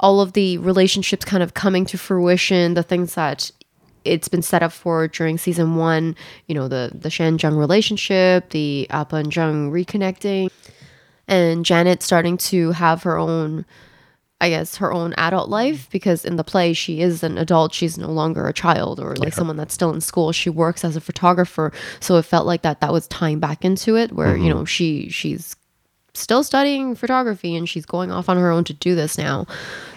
all of the relationships kind of coming to fruition the things that it's been set up for during season one you know the the shan jung relationship the appa and jung reconnecting and janet starting to have her own I guess her own adult life because in the play she is an adult. She's no longer a child or like someone that's still in school. She works as a photographer. So it felt like that that was tying back into it where you mm-hmm. know she she's still studying photography and she's going off on her own to do this now.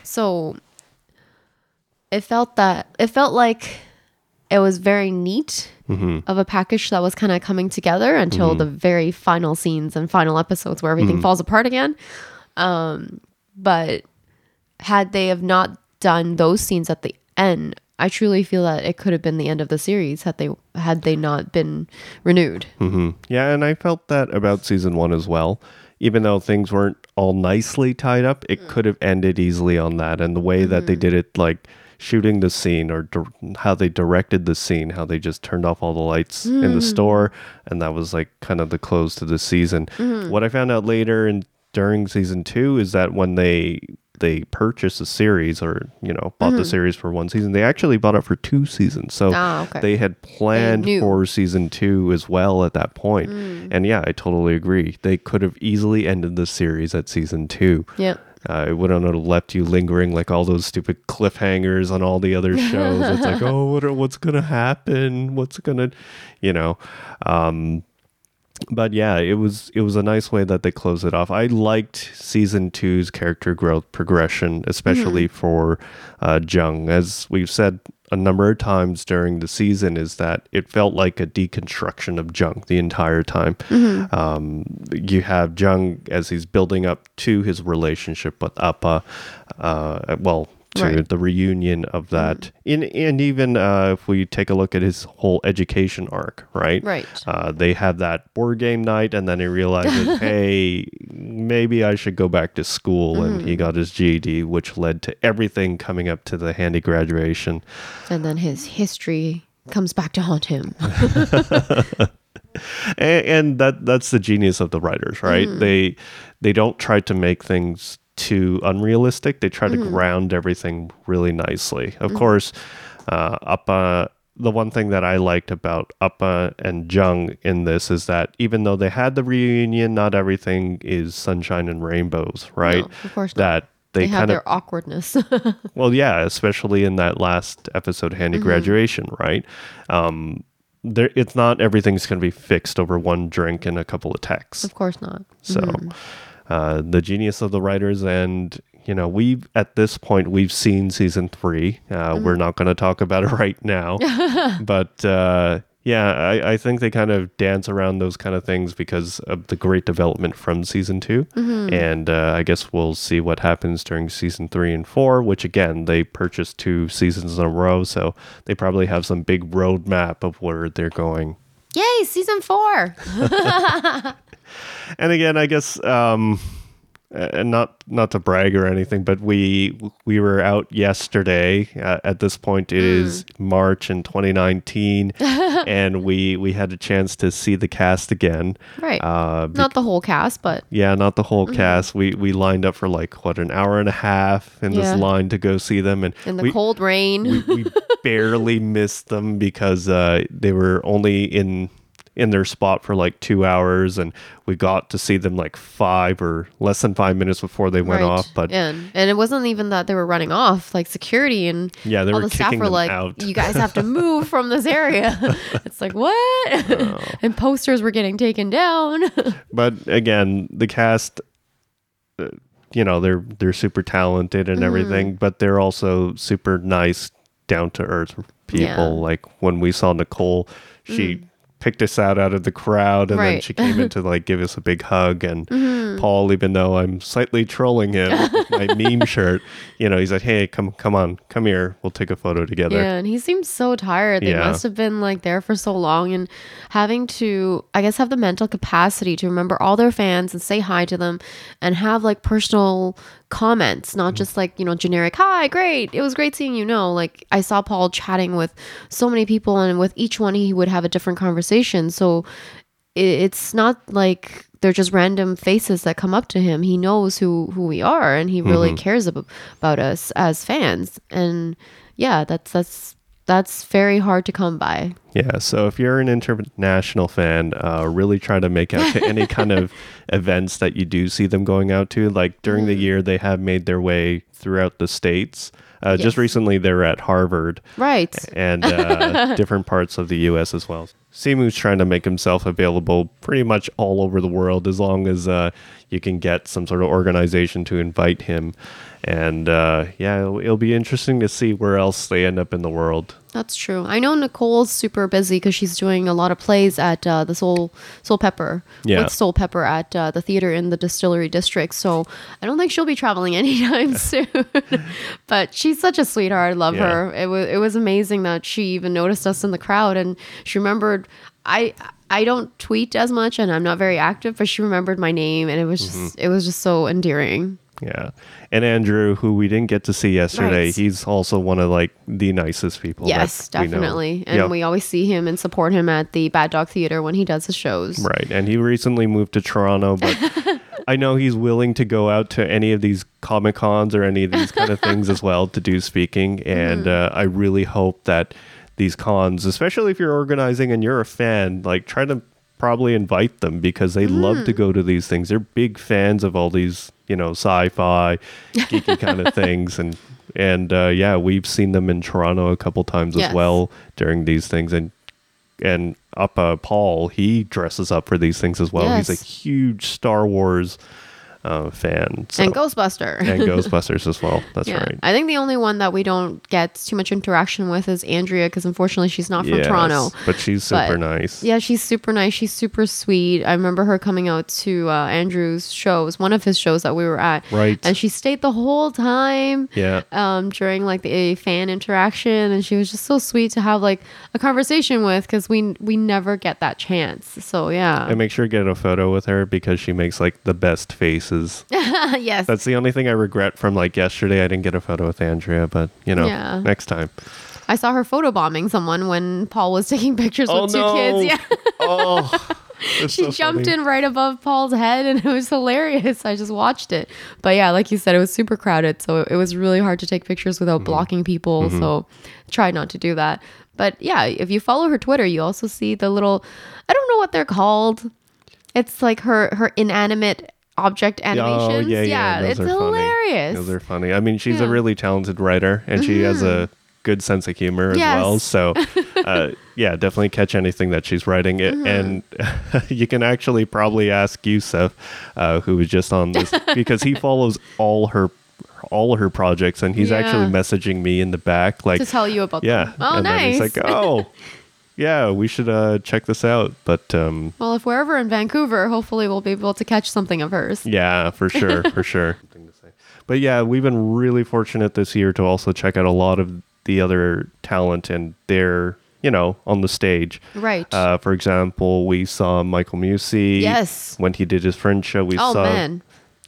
So it felt that it felt like it was very neat of a package that was kind of coming together until the very final scenes and final episodes where everything falls apart again. Um but had they have not done those scenes at the end i truly feel that it could have been the end of the series had they had they not been renewed. Hmm yeah, and I felt that about season one as well. Even though things weren't all nicely tied up, it hmm. could have ended easily on that. And the way that they hmm. did it, like shooting the scene or dir- how they directed the scene, how they just turned off all the lights in the hmm. store, and that was like kind of the close to the season. What I found out later and during season two is that when they they purchased a series or you know bought the series for one season they actually bought it for two seasons so Ah, okay. they had planned knew. for season two as well at that point. and yeah i totally agree they could have easily ended the series at season two yeah uh, it wouldn't have left you lingering like all those stupid cliffhangers on all the other shows. it's like, oh, what are, what's gonna happen? What's gonna, you know, um, but yeah, it was it was a nice way that they closed it off. I liked season two's character growth progression, especially for uh, Jung. As we've said a number of times during the season, is that it felt like a deconstruction of Jung the entire time. Um, you have Jung as he's building up to his relationship with Appa. Uh, well, to Right. the reunion of that, in and even uh, if we take a look at his whole education arc, right? Right. Uh, they have that board game night, and then he realizes, hey, maybe I should go back to school, and he got his GED, which led to everything coming up to the handy graduation. and then his history comes back to haunt him and, and that that's the genius of the writers right they they don't try to make things too unrealistic they try to ground everything really nicely of course uh, Appa the one thing that I liked about Appa and Jung in this is that even though they had the reunion, not everything is sunshine and rainbows, right? No, of course not. That they, They, have kind of their awkwardness. well, yeah, especially in that last episode, Handy Mm-hmm. Graduation, right? Um, there, it's not everything's going to be fixed over one drink and a couple of texts. of course not. So, Mm-hmm. Uh, the genius of the writers, and you know, we've at this point we've seen season three. Uh, Mm-hmm. We're not going to talk about it right now, but uh, yeah, I, I think they kind of dance around those kind of things because of the great development from season 2 Mm-hmm. and uh, I guess we'll see what happens during season three and four. Which again, they purchased two seasons in a row, so they probably have some big roadmap of where they're going. Yay, season four. and again, I guess, um, and not not to brag or anything, but we we were out yesterday. Uh, at this point, it is March in 2019, and we we had a chance to see the cast again. Right. Uh, not the whole cast, but yeah, not the whole cast. We we lined up for like what an hour and a half in Yeah. this line to go see them, and in the we, cold rain. we, we barely missed them because uh, they were only in in their spot for like two hours, and we got to see them like five or less than five minutes before they went Right. off. But and and it wasn't even that they were running off. Like security and Yeah, they all were the staff were like, out. "You guys have to move from this area." it's like what? Oh. and posters were getting taken down. but again, the cast, uh, you know, they're they're super talented Mm-hmm. and everything, but they're also super nice, down to earth people. Yeah. Mm. Like when we saw Nicole, she. Picked us out out of the crowd, and then Right. Mm-hmm. she came in to like give us a big hug. And Paul, even though I'm slightly trolling him with my meme shirt, you know, he's like, "Hey, come, come on, come here, we'll take a photo together." Yeah, and he seems so tired. They Yeah. must have been like there for so long and having to, I guess, have the mental capacity to remember all their fans and say hi to them and have like personal comments, not mm-hmm. just like, you know, generic, hi, great, it was great seeing you. No, like I saw Paul chatting with so many people and with each one he would have a different conversation. So it's not like they're just random faces that come up to him. He knows who who we are, and he really mm-hmm. cares ab- about us as fans. And yeah, that's that's that's very hard to come by. Yeah, so if you're an international fan, uh, really try to make out to any kind of events that you do see them going out to. Like during the year, they have made their way throughout the states. Uh, Just recently, they were at Harvard Right. and uh, different parts of the U.S. as well. Simu's trying to make himself available pretty much all over the world as long as uh, you can get some sort of organization to invite him. And uh, yeah, it'll, it'll be interesting to see where else they end up in the world. That's true. I know Nicole's super busy because she's doing a lot of plays at uh, the Soul Soulpepper Yeah. with Soulpepper at uh, the theater in the Distillery District. So I don't think she'll be traveling anytime soon. but she's such a sweetheart. I love Yeah. her. It was it was amazing that she even noticed us in the crowd and she remembered. I I don't tweet as much and I'm not very active, but she remembered my name and it was just Mm-hmm. it was just so endearing. Yeah. And Andrew, who we didn't get to see yesterday, Right. he's also one of like the nicest people. yes, that we definitely. And Yep. we always see him and support him at the Bad Dog Theater when he does his shows. Right. And he recently moved to Toronto, but I know he's willing to go out to any of these Comic Cons or any of these kind of things as well to do speaking. And Mm-hmm. uh, I really hope that these cons, especially if you're organizing and you're a fan, like try to probably invite them because they love Mm. to go to these things. They're big fans of all these, you know, sci-fi, geeky kind of things. And and uh, yeah, we've seen them in Toronto a couple times Yes. as well during these things. And and up uh, Paul, he dresses up for these things as well. He's a huge Star Wars uh, fan. So. And Ghostbuster. and Ghostbusters as well. That's yeah. right. I think the only one that we don't get too much interaction with is Andrea because unfortunately she's not from Yes, Toronto. but she's super But, nice. Yeah, she's super nice. She's super sweet. I remember her coming out to uh, Andrew's shows, one of his shows that we were at. Right. And she stayed the whole time. Yeah. Um, during like the fan interaction, and she was just so sweet to have like a conversation with because we we never get that chance. So yeah, And make sure to get a photo with her because she makes like the best faces. yes, That's the only thing I regret from like yesterday. I didn't get a photo with Andrea, but you know, Yeah. next time. I saw her photobombing someone when Paul was taking pictures Oh, with two no. kids. Yeah. Oh, she so jumped funny. in right above Paul's head and it was hilarious. I just watched it. But yeah, like you said, it was super crowded. So it was really hard to take pictures without Mm-hmm. blocking people. So try not to do that. But yeah, if you follow her Twitter, you also see the little I don't know what they're called. It's like her her inanimate object animations. Oh, yeah, yeah. those it's are funny. hilarious. Those are funny. I mean, she's a Yeah. Mm-hmm. really talented writer, and she has a good sense of humor as well. So, uh, yeah, definitely catch anything that she's writing. It, Mm-hmm. And you can actually probably ask Yusuf, uh, who was just on this, because he follows all her all her projects, and he's actually messaging me in the back, like to tell you about yeah. them. Oh, and nice. he's like, oh, yeah, we should uh, check this out. But um, well, if we're ever in Vancouver, hopefully we'll be able to catch something of hers. yeah, for sure, for sure. Thing to say. But yeah, we've been really fortunate this year to also check out a lot of the other talent and their, you know, on the stage. Right. Uh, for example, we saw Michael Musi. Yes. When he did his Fringe show, we oh saw. man.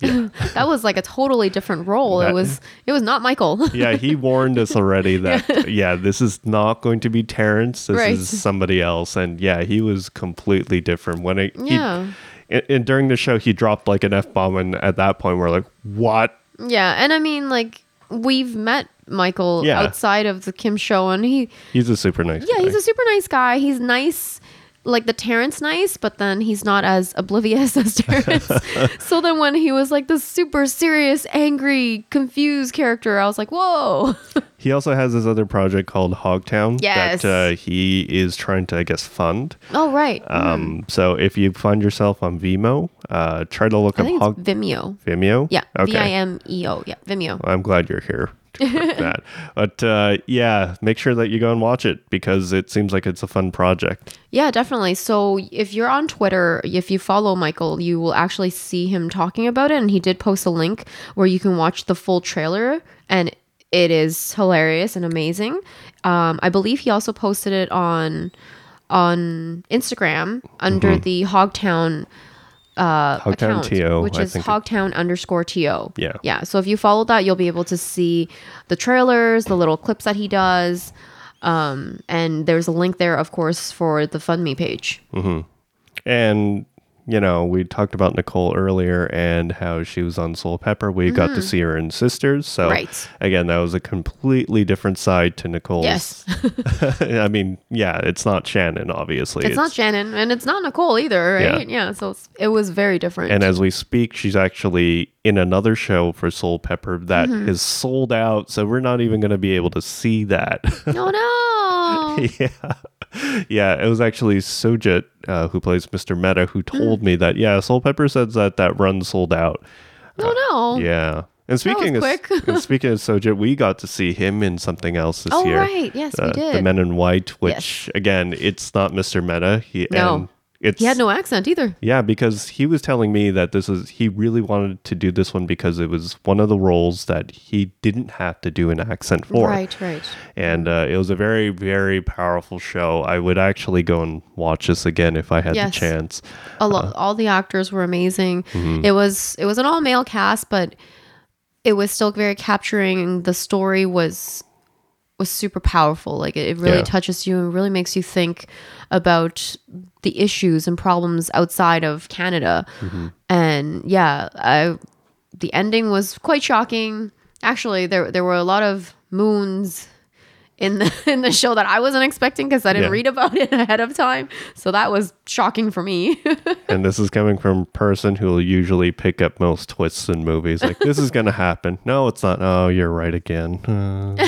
that was like a totally different role. That- it was it was not Michael. yeah, he warned us already that yeah, this is not going to be Terrence. This Right. is somebody else. And yeah, he was completely different. When it, he- Yeah. and, and during the show, he dropped like an f bomb, and at that point, we're like, "What?" yeah, and I mean like we've met Michael Yeah. outside of the Kim show and he He's a super nice. yeah, guy. he's a super nice guy. He's nice like the Terrence nice, but then he's not as oblivious as Terrence. so then when he was like this super serious, angry, confused character, I was like, whoa. He also has this other project called Hogtown Yes. that uh, he is trying to, I guess, fund. oh right. Um, So if you find yourself on Vimeo, uh, try to look I up think Hog it's Vimeo. Vimeo. Yeah. Okay. V I M E O. Yeah. Vimeo. I'm glad you're here. that. But uh, yeah, make sure that you go and watch it because it seems like it's a fun project. Yeah, definitely. So if you're on Twitter, if you follow Michael, you will actually see him talking about it. And he did post a link where you can watch the full trailer, and it is hilarious and amazing. Um, I believe he also posted it on on Instagram under the Hogtown uh, Hogtown account, TO, which I is think it- Hogtown underscore TO. Yeah. Yeah. So if you follow that, you'll be able to see the trailers, the little clips that he does. Um, and there's a link there, of course, for the Fund Me page. And you know, we talked about Nicole earlier and how she was on Soulpepper. We got to see her in Sisters. So Mm-hmm. Right. again, that was a completely different side to Nicole's. Yes. I mean, yeah, it's not Shannon, obviously. It's, not Shannon, and it's not Nicole either, right? Yeah. so it's, it was very different. And as we speak, she's actually in another show for Soulpepper that Mm-hmm. is sold out. So we're not even going to be able to see that. no, no. yeah. Yeah. It was actually Sugith, uh, who plays Mr. Mehta, who Hmm. told me that, yeah, Soulpepper says that that run sold out. no, no. Yeah. And speaking of and speaking of Sugith, we got to see him in something else this Oh, year. right. Yes, we Uh, The. Men in White, which Yes. again, it's not Mr. Mehta. He No. and it's He had no accent either. yeah, because he was telling me that this is he really wanted to do this one because it was one of the roles that he didn't have to do an accent for. Right, right. And uh, it was a very, very powerful show. I would actually go and watch this again if I had Yes. the chance. A lo- all the actors were amazing. Mm-hmm. It was it was an all male cast, but it was still very capturing. The story was was super powerful. Like it, it really Yeah. touches you and really makes you think about the issues and problems outside of Canada. Mm-hmm. And yeah, I the ending was quite shocking. Actually, there there were a lot of moons in the in the show that I wasn't expecting because I didn't Yeah. read about it ahead of time. So that was shocking for me. And this is coming from a person who will usually pick up most twists in movies. Like, this is going to happen. No, it's not. Oh, you're right again. Uh,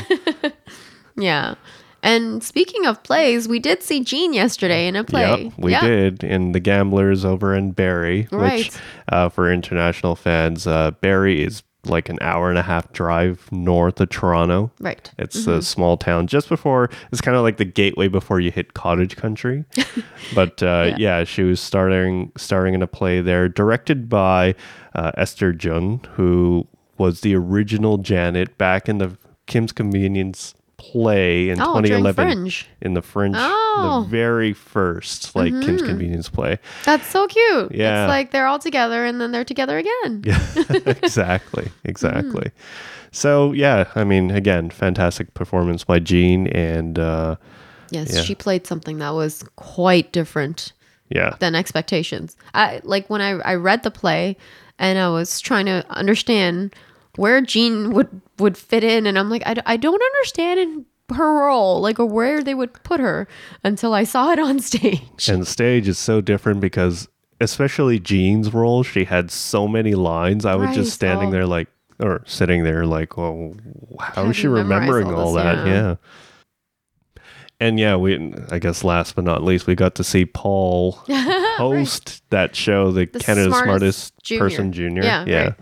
yeah. And speaking of plays, we did see Jean yesterday in a play. Yep, we Yeah. did in The Gamblers over in Barrie, which Right. uh, for international fans, uh, Barrie is like an hour and a half drive north of Toronto. Right. It's a small town just before, it's kind of like the gateway before you hit cottage country. but uh, yeah. she was starting, starring in a play there, directed by uh, Esther Jun, who was the original Janet back in the Kim's Convenience play in Oh, 2011 Fringe. in the French, Oh. the very first like Kim's Convenience play. That's so cute. Yeah. It's like they're all together and then they're together again. Yeah, exactly, exactly. So yeah, I mean, again, fantastic performance by Jean, and uh, Yes, Yeah. she played something that was quite different Yeah. than expectations. I like when I, I read the play and I was trying to understand where Jean would would fit in and I'm like I, I don't understand in her role like or where they would put her until I saw it on stage. And stage is so different because, especially Jean's role, she had so many lines. I was Right, just standing oh. there, like, or sitting there, like, oh, well, how How is she remembering all all this? that? Yeah. Yeah. And yeah, we, I guess last but not least, we got to see Paul host that show, the, The Canada's Smartest Smartest Junior. Person Junior. Yeah, Yeah. right.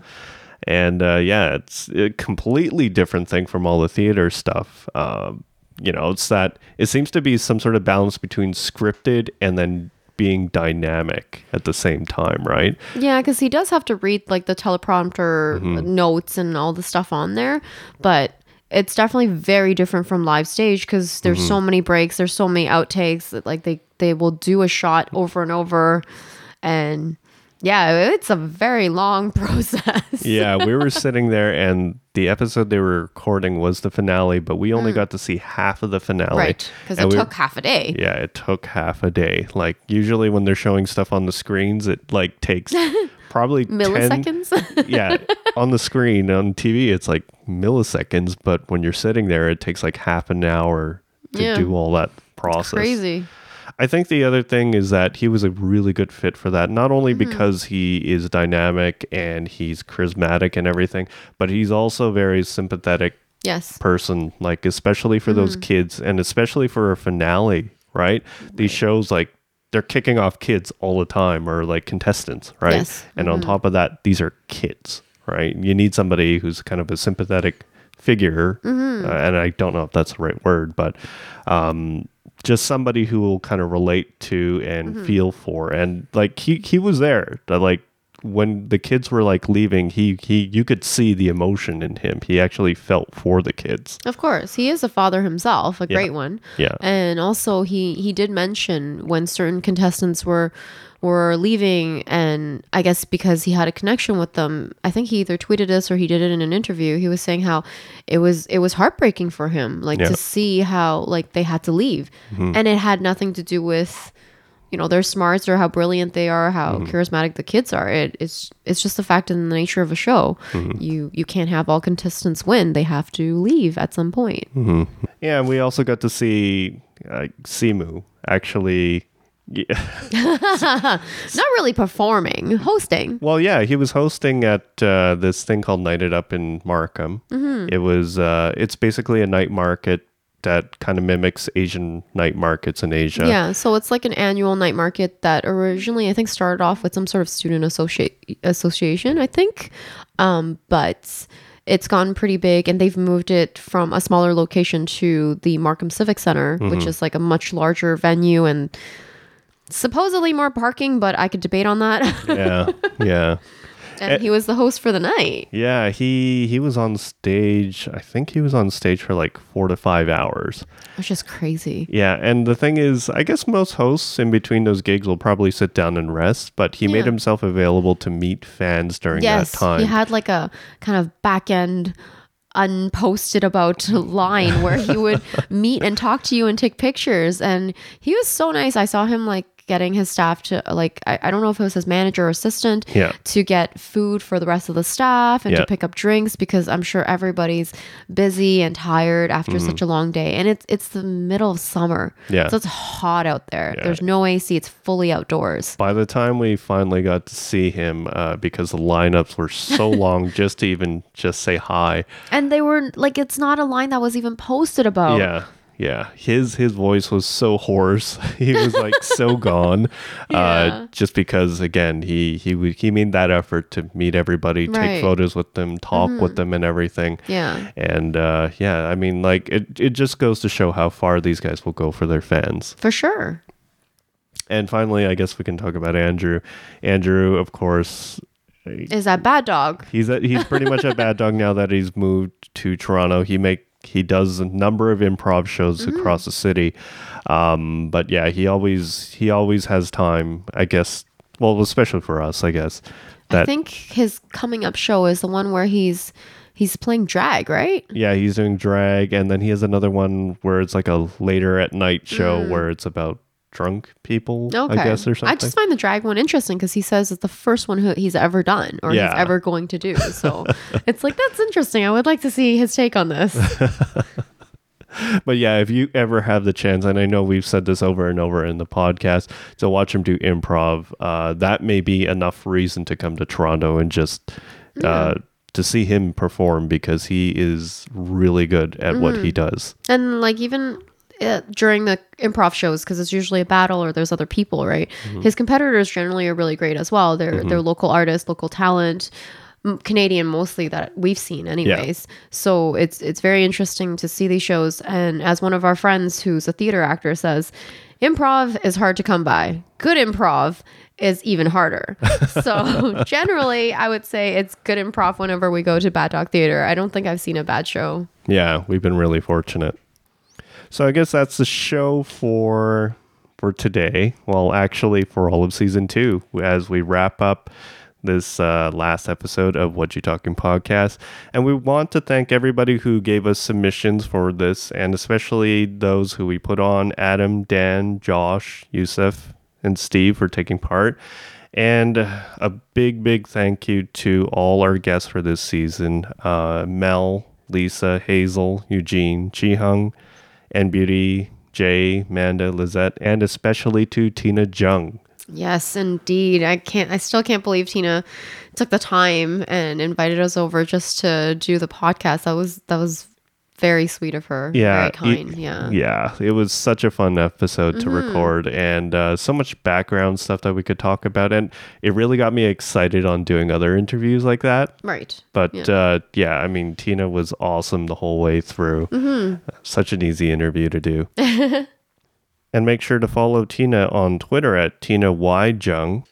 And uh, yeah, it's a completely different thing from all the theater stuff. Um, you know, it's that it seems to be some sort of balance between scripted and then being dynamic at the same time, right? Yeah, because he does have to read like the teleprompter Mm-hmm. notes and all the stuff on there, but it's definitely very different from live stage because there's Mm-hmm. so many breaks, there's so many outtakes. that, Like they they will do a shot over and over, and yeah, it's a very long process. yeah, we were sitting there, and the episode they were recording was the finale, but we only got to see half of the finale. Mm. right, because it we- took half a day. Yeah, it took half a day. Like usually when they're showing stuff on the screens, it like takes probably 10 Milliseconds. yeah, on the screen on TV, it's like milliseconds, but when you're sitting there, it takes like half an hour to Yeah. do all that process. Crazy. I think the other thing is that he was a really good fit for that, not only Mm-hmm. because he is dynamic and he's charismatic and everything, but he's also very sympathetic Yes. person, like especially for Mm-hmm. those kids and especially for a finale, right? These shows like they're kicking off kids all the time or like contestants, right? Yes. Mm-hmm. And on top of that, these are kids, right? You need somebody who's kind of a sympathetic figure, Mm-hmm. uh, and I don't know if that's the right word, but um, just somebody who will kind of relate to and Mm-hmm. feel for, and like he he was there, like when the kids were like leaving, he he you could see the emotion in him. He actually felt for the kids. Of course, he is a father himself, a Yeah. great one. Yeah. And also he he did mention when certain contestants were were leaving and I guess because he had a connection with them, I think he either tweeted this or he did it in an interview. He was saying how it was it was heartbreaking for him like Yeah. to see how like they had to leave. Mm-hmm. And it had nothing to do with you know their smarts or how brilliant they are, how mm-hmm. charismatic the kids are. It, it's it's just the fact in the nature of a show. Mm-hmm. You you can't have all contestants win. They have to leave at some point. Yeah, and we also got to see uh, Simu actually. Yeah. Not really performing, hosting. Well, yeah, he was hosting at uh, this thing called Night It Up in Markham. Mm-hmm. It was uh, it's basically a night market that kind of mimics Asian night markets in Asia. Yeah, so it's like an annual night market that originally I think started off with some sort of student associate association, I think. Um, but it's gone pretty big and they've moved it from a smaller location to the Markham Civic Center, which is like a much larger venue and supposedly more parking, but I could debate on that. yeah, yeah. and he was the host for the night. Yeah, he he was on stage. I think he was on stage for like 4 to 5 hours. Which is crazy. Yeah, and the thing is, I guess most hosts in between those gigs will probably sit down and rest, but he made himself available to meet fans during yes, that time. he had like a kind of back end unposted about line where he would meet and talk to you and take pictures and he was so nice i saw him like getting his staff to like I, I don't know if it was his manager or assistant Yeah. to get food for the rest of the staff and Yeah. to pick up drinks because i'm sure everybody's busy and tired after such a long day and it's it's the middle of summer Mm-hmm. Yeah. so it's hot out there Yeah. there's no ac it's fully outdoors By the time we finally got to see him, uh, because the lineups were so long just to even just say hi. and they were like it's not a line that was even posted about Yeah, yeah. His his voice was so hoarse. he was like so gone. Yeah. Uh, just because again, he he he made that effort to meet everybody, Right. Mm-hmm. take photos with them, talk with them, and everything. Yeah. And uh, yeah, I mean, like it it just goes to show how far these guys will go for their fans. for sure And finally, I guess we can talk about Andrew. Andrew, of course, is that bad dog He's a, he's pretty much a bad dog now that he's moved to Toronto. He make he does a number of improv shows Mm-hmm. across the city, um, but yeah, he always he always has time. I guess. Well, especially for us, I guess. I think his coming up show is the one where he's he's playing drag, right? yeah, he's doing drag, and then he has another one where it's like a later at night show Mm. where it's about drunk people, Okay. I guess, or something. I just find the drag one interesting because he says it's the first one who he's ever done or Yeah. he's ever going to do. So it's like, that's interesting. I would like to see his take on this. But yeah, if you ever have the chance, and I know we've said this over and over in the podcast, to watch him do improv, uh, that may be enough reason to come to Toronto and just uh, to see him perform because he is really good at what he does. And like even uh, during the improv shows, because it's usually a battle or there's other people, right? His competitors generally are really great as well. They're they're local artists, local talent, m- Canadian mostly that we've seen, anyways. So it's it's very interesting to see these shows. And as one of our friends who's a theater actor says, improv is hard to come by. Good improv is even harder. So generally, I would say it's good improv whenever we go to Bad Dog Theater. I don't think I've seen a bad show. Yeah, we've been really fortunate. So I guess that's the show for for today. Well, actually, for all of season two, as we wrap up this uh, last episode of What You Talking podcast, and we want to thank everybody who gave us submissions for this, and especially those who we put on: Adam, Dan, Josh, Yusuf, and Steve for taking part. And a big, big thank you to all our guests for this season uh, Mel, Lisa, Hazel, Eugene, Chi Hung, and Beauty, Jay, Manda, Lizette, and especially to Tina Jung. Yes, indeed. I can't. I still can't believe Tina took the time and invited us over just to do the podcast. That was that was very sweet of her. Yeah, very kind. it- yeah. Yeah, it was such a fun episode to record and uh, so much background stuff that we could talk about. And it really got me excited on doing other interviews like that. Right. But Yeah. uh, yeah, I mean, Tina was awesome the whole way through. Such an easy interview to do. and make sure to follow Tina on Twitter at Tina Y Jung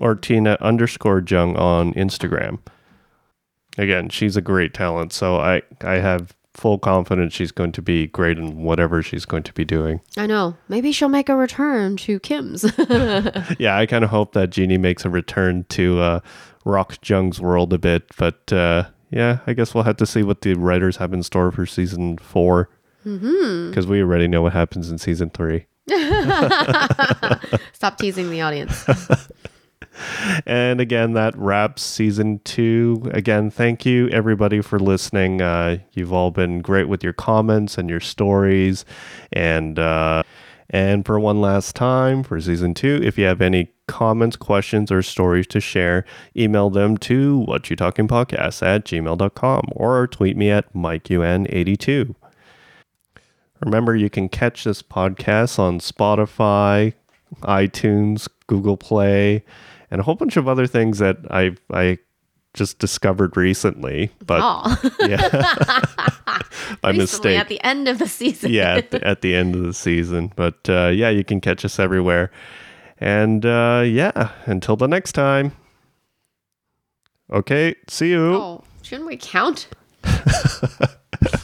or Tina underscore Jung on Instagram. Again, she's a great talent, so I I have full confidence she's going to be great in whatever she's going to be doing. I know. Maybe she'll make a return to Kim's. Yeah, I kind of hope that Jeannie makes a return to uh, Rock Jung's world a bit, but uh, yeah, I guess we'll have to see what the writers have in store for season four. Because we already know what happens in season three. Stop teasing the audience. And again, that wraps season two. Again, thank you everybody for listening. Uh, you've all been great with your comments and your stories. And uh, and for one last time for season two, if you have any comments, questions, or stories to share, email them to what at gmail.com or tweet me at MikeUN82. Remember, you can catch this podcast on Spotify, iTunes, Google Play, and a whole bunch of other things that I I just discovered recently. But oh, yeah, by recently mistake. at the end of the season. yeah, at the, at the end of the season. But uh, yeah, you can catch us everywhere. And uh, yeah, until the next time. Okay, see you. Oh, shouldn't we count?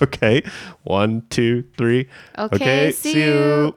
Okay, one, two, three. Okay, see you.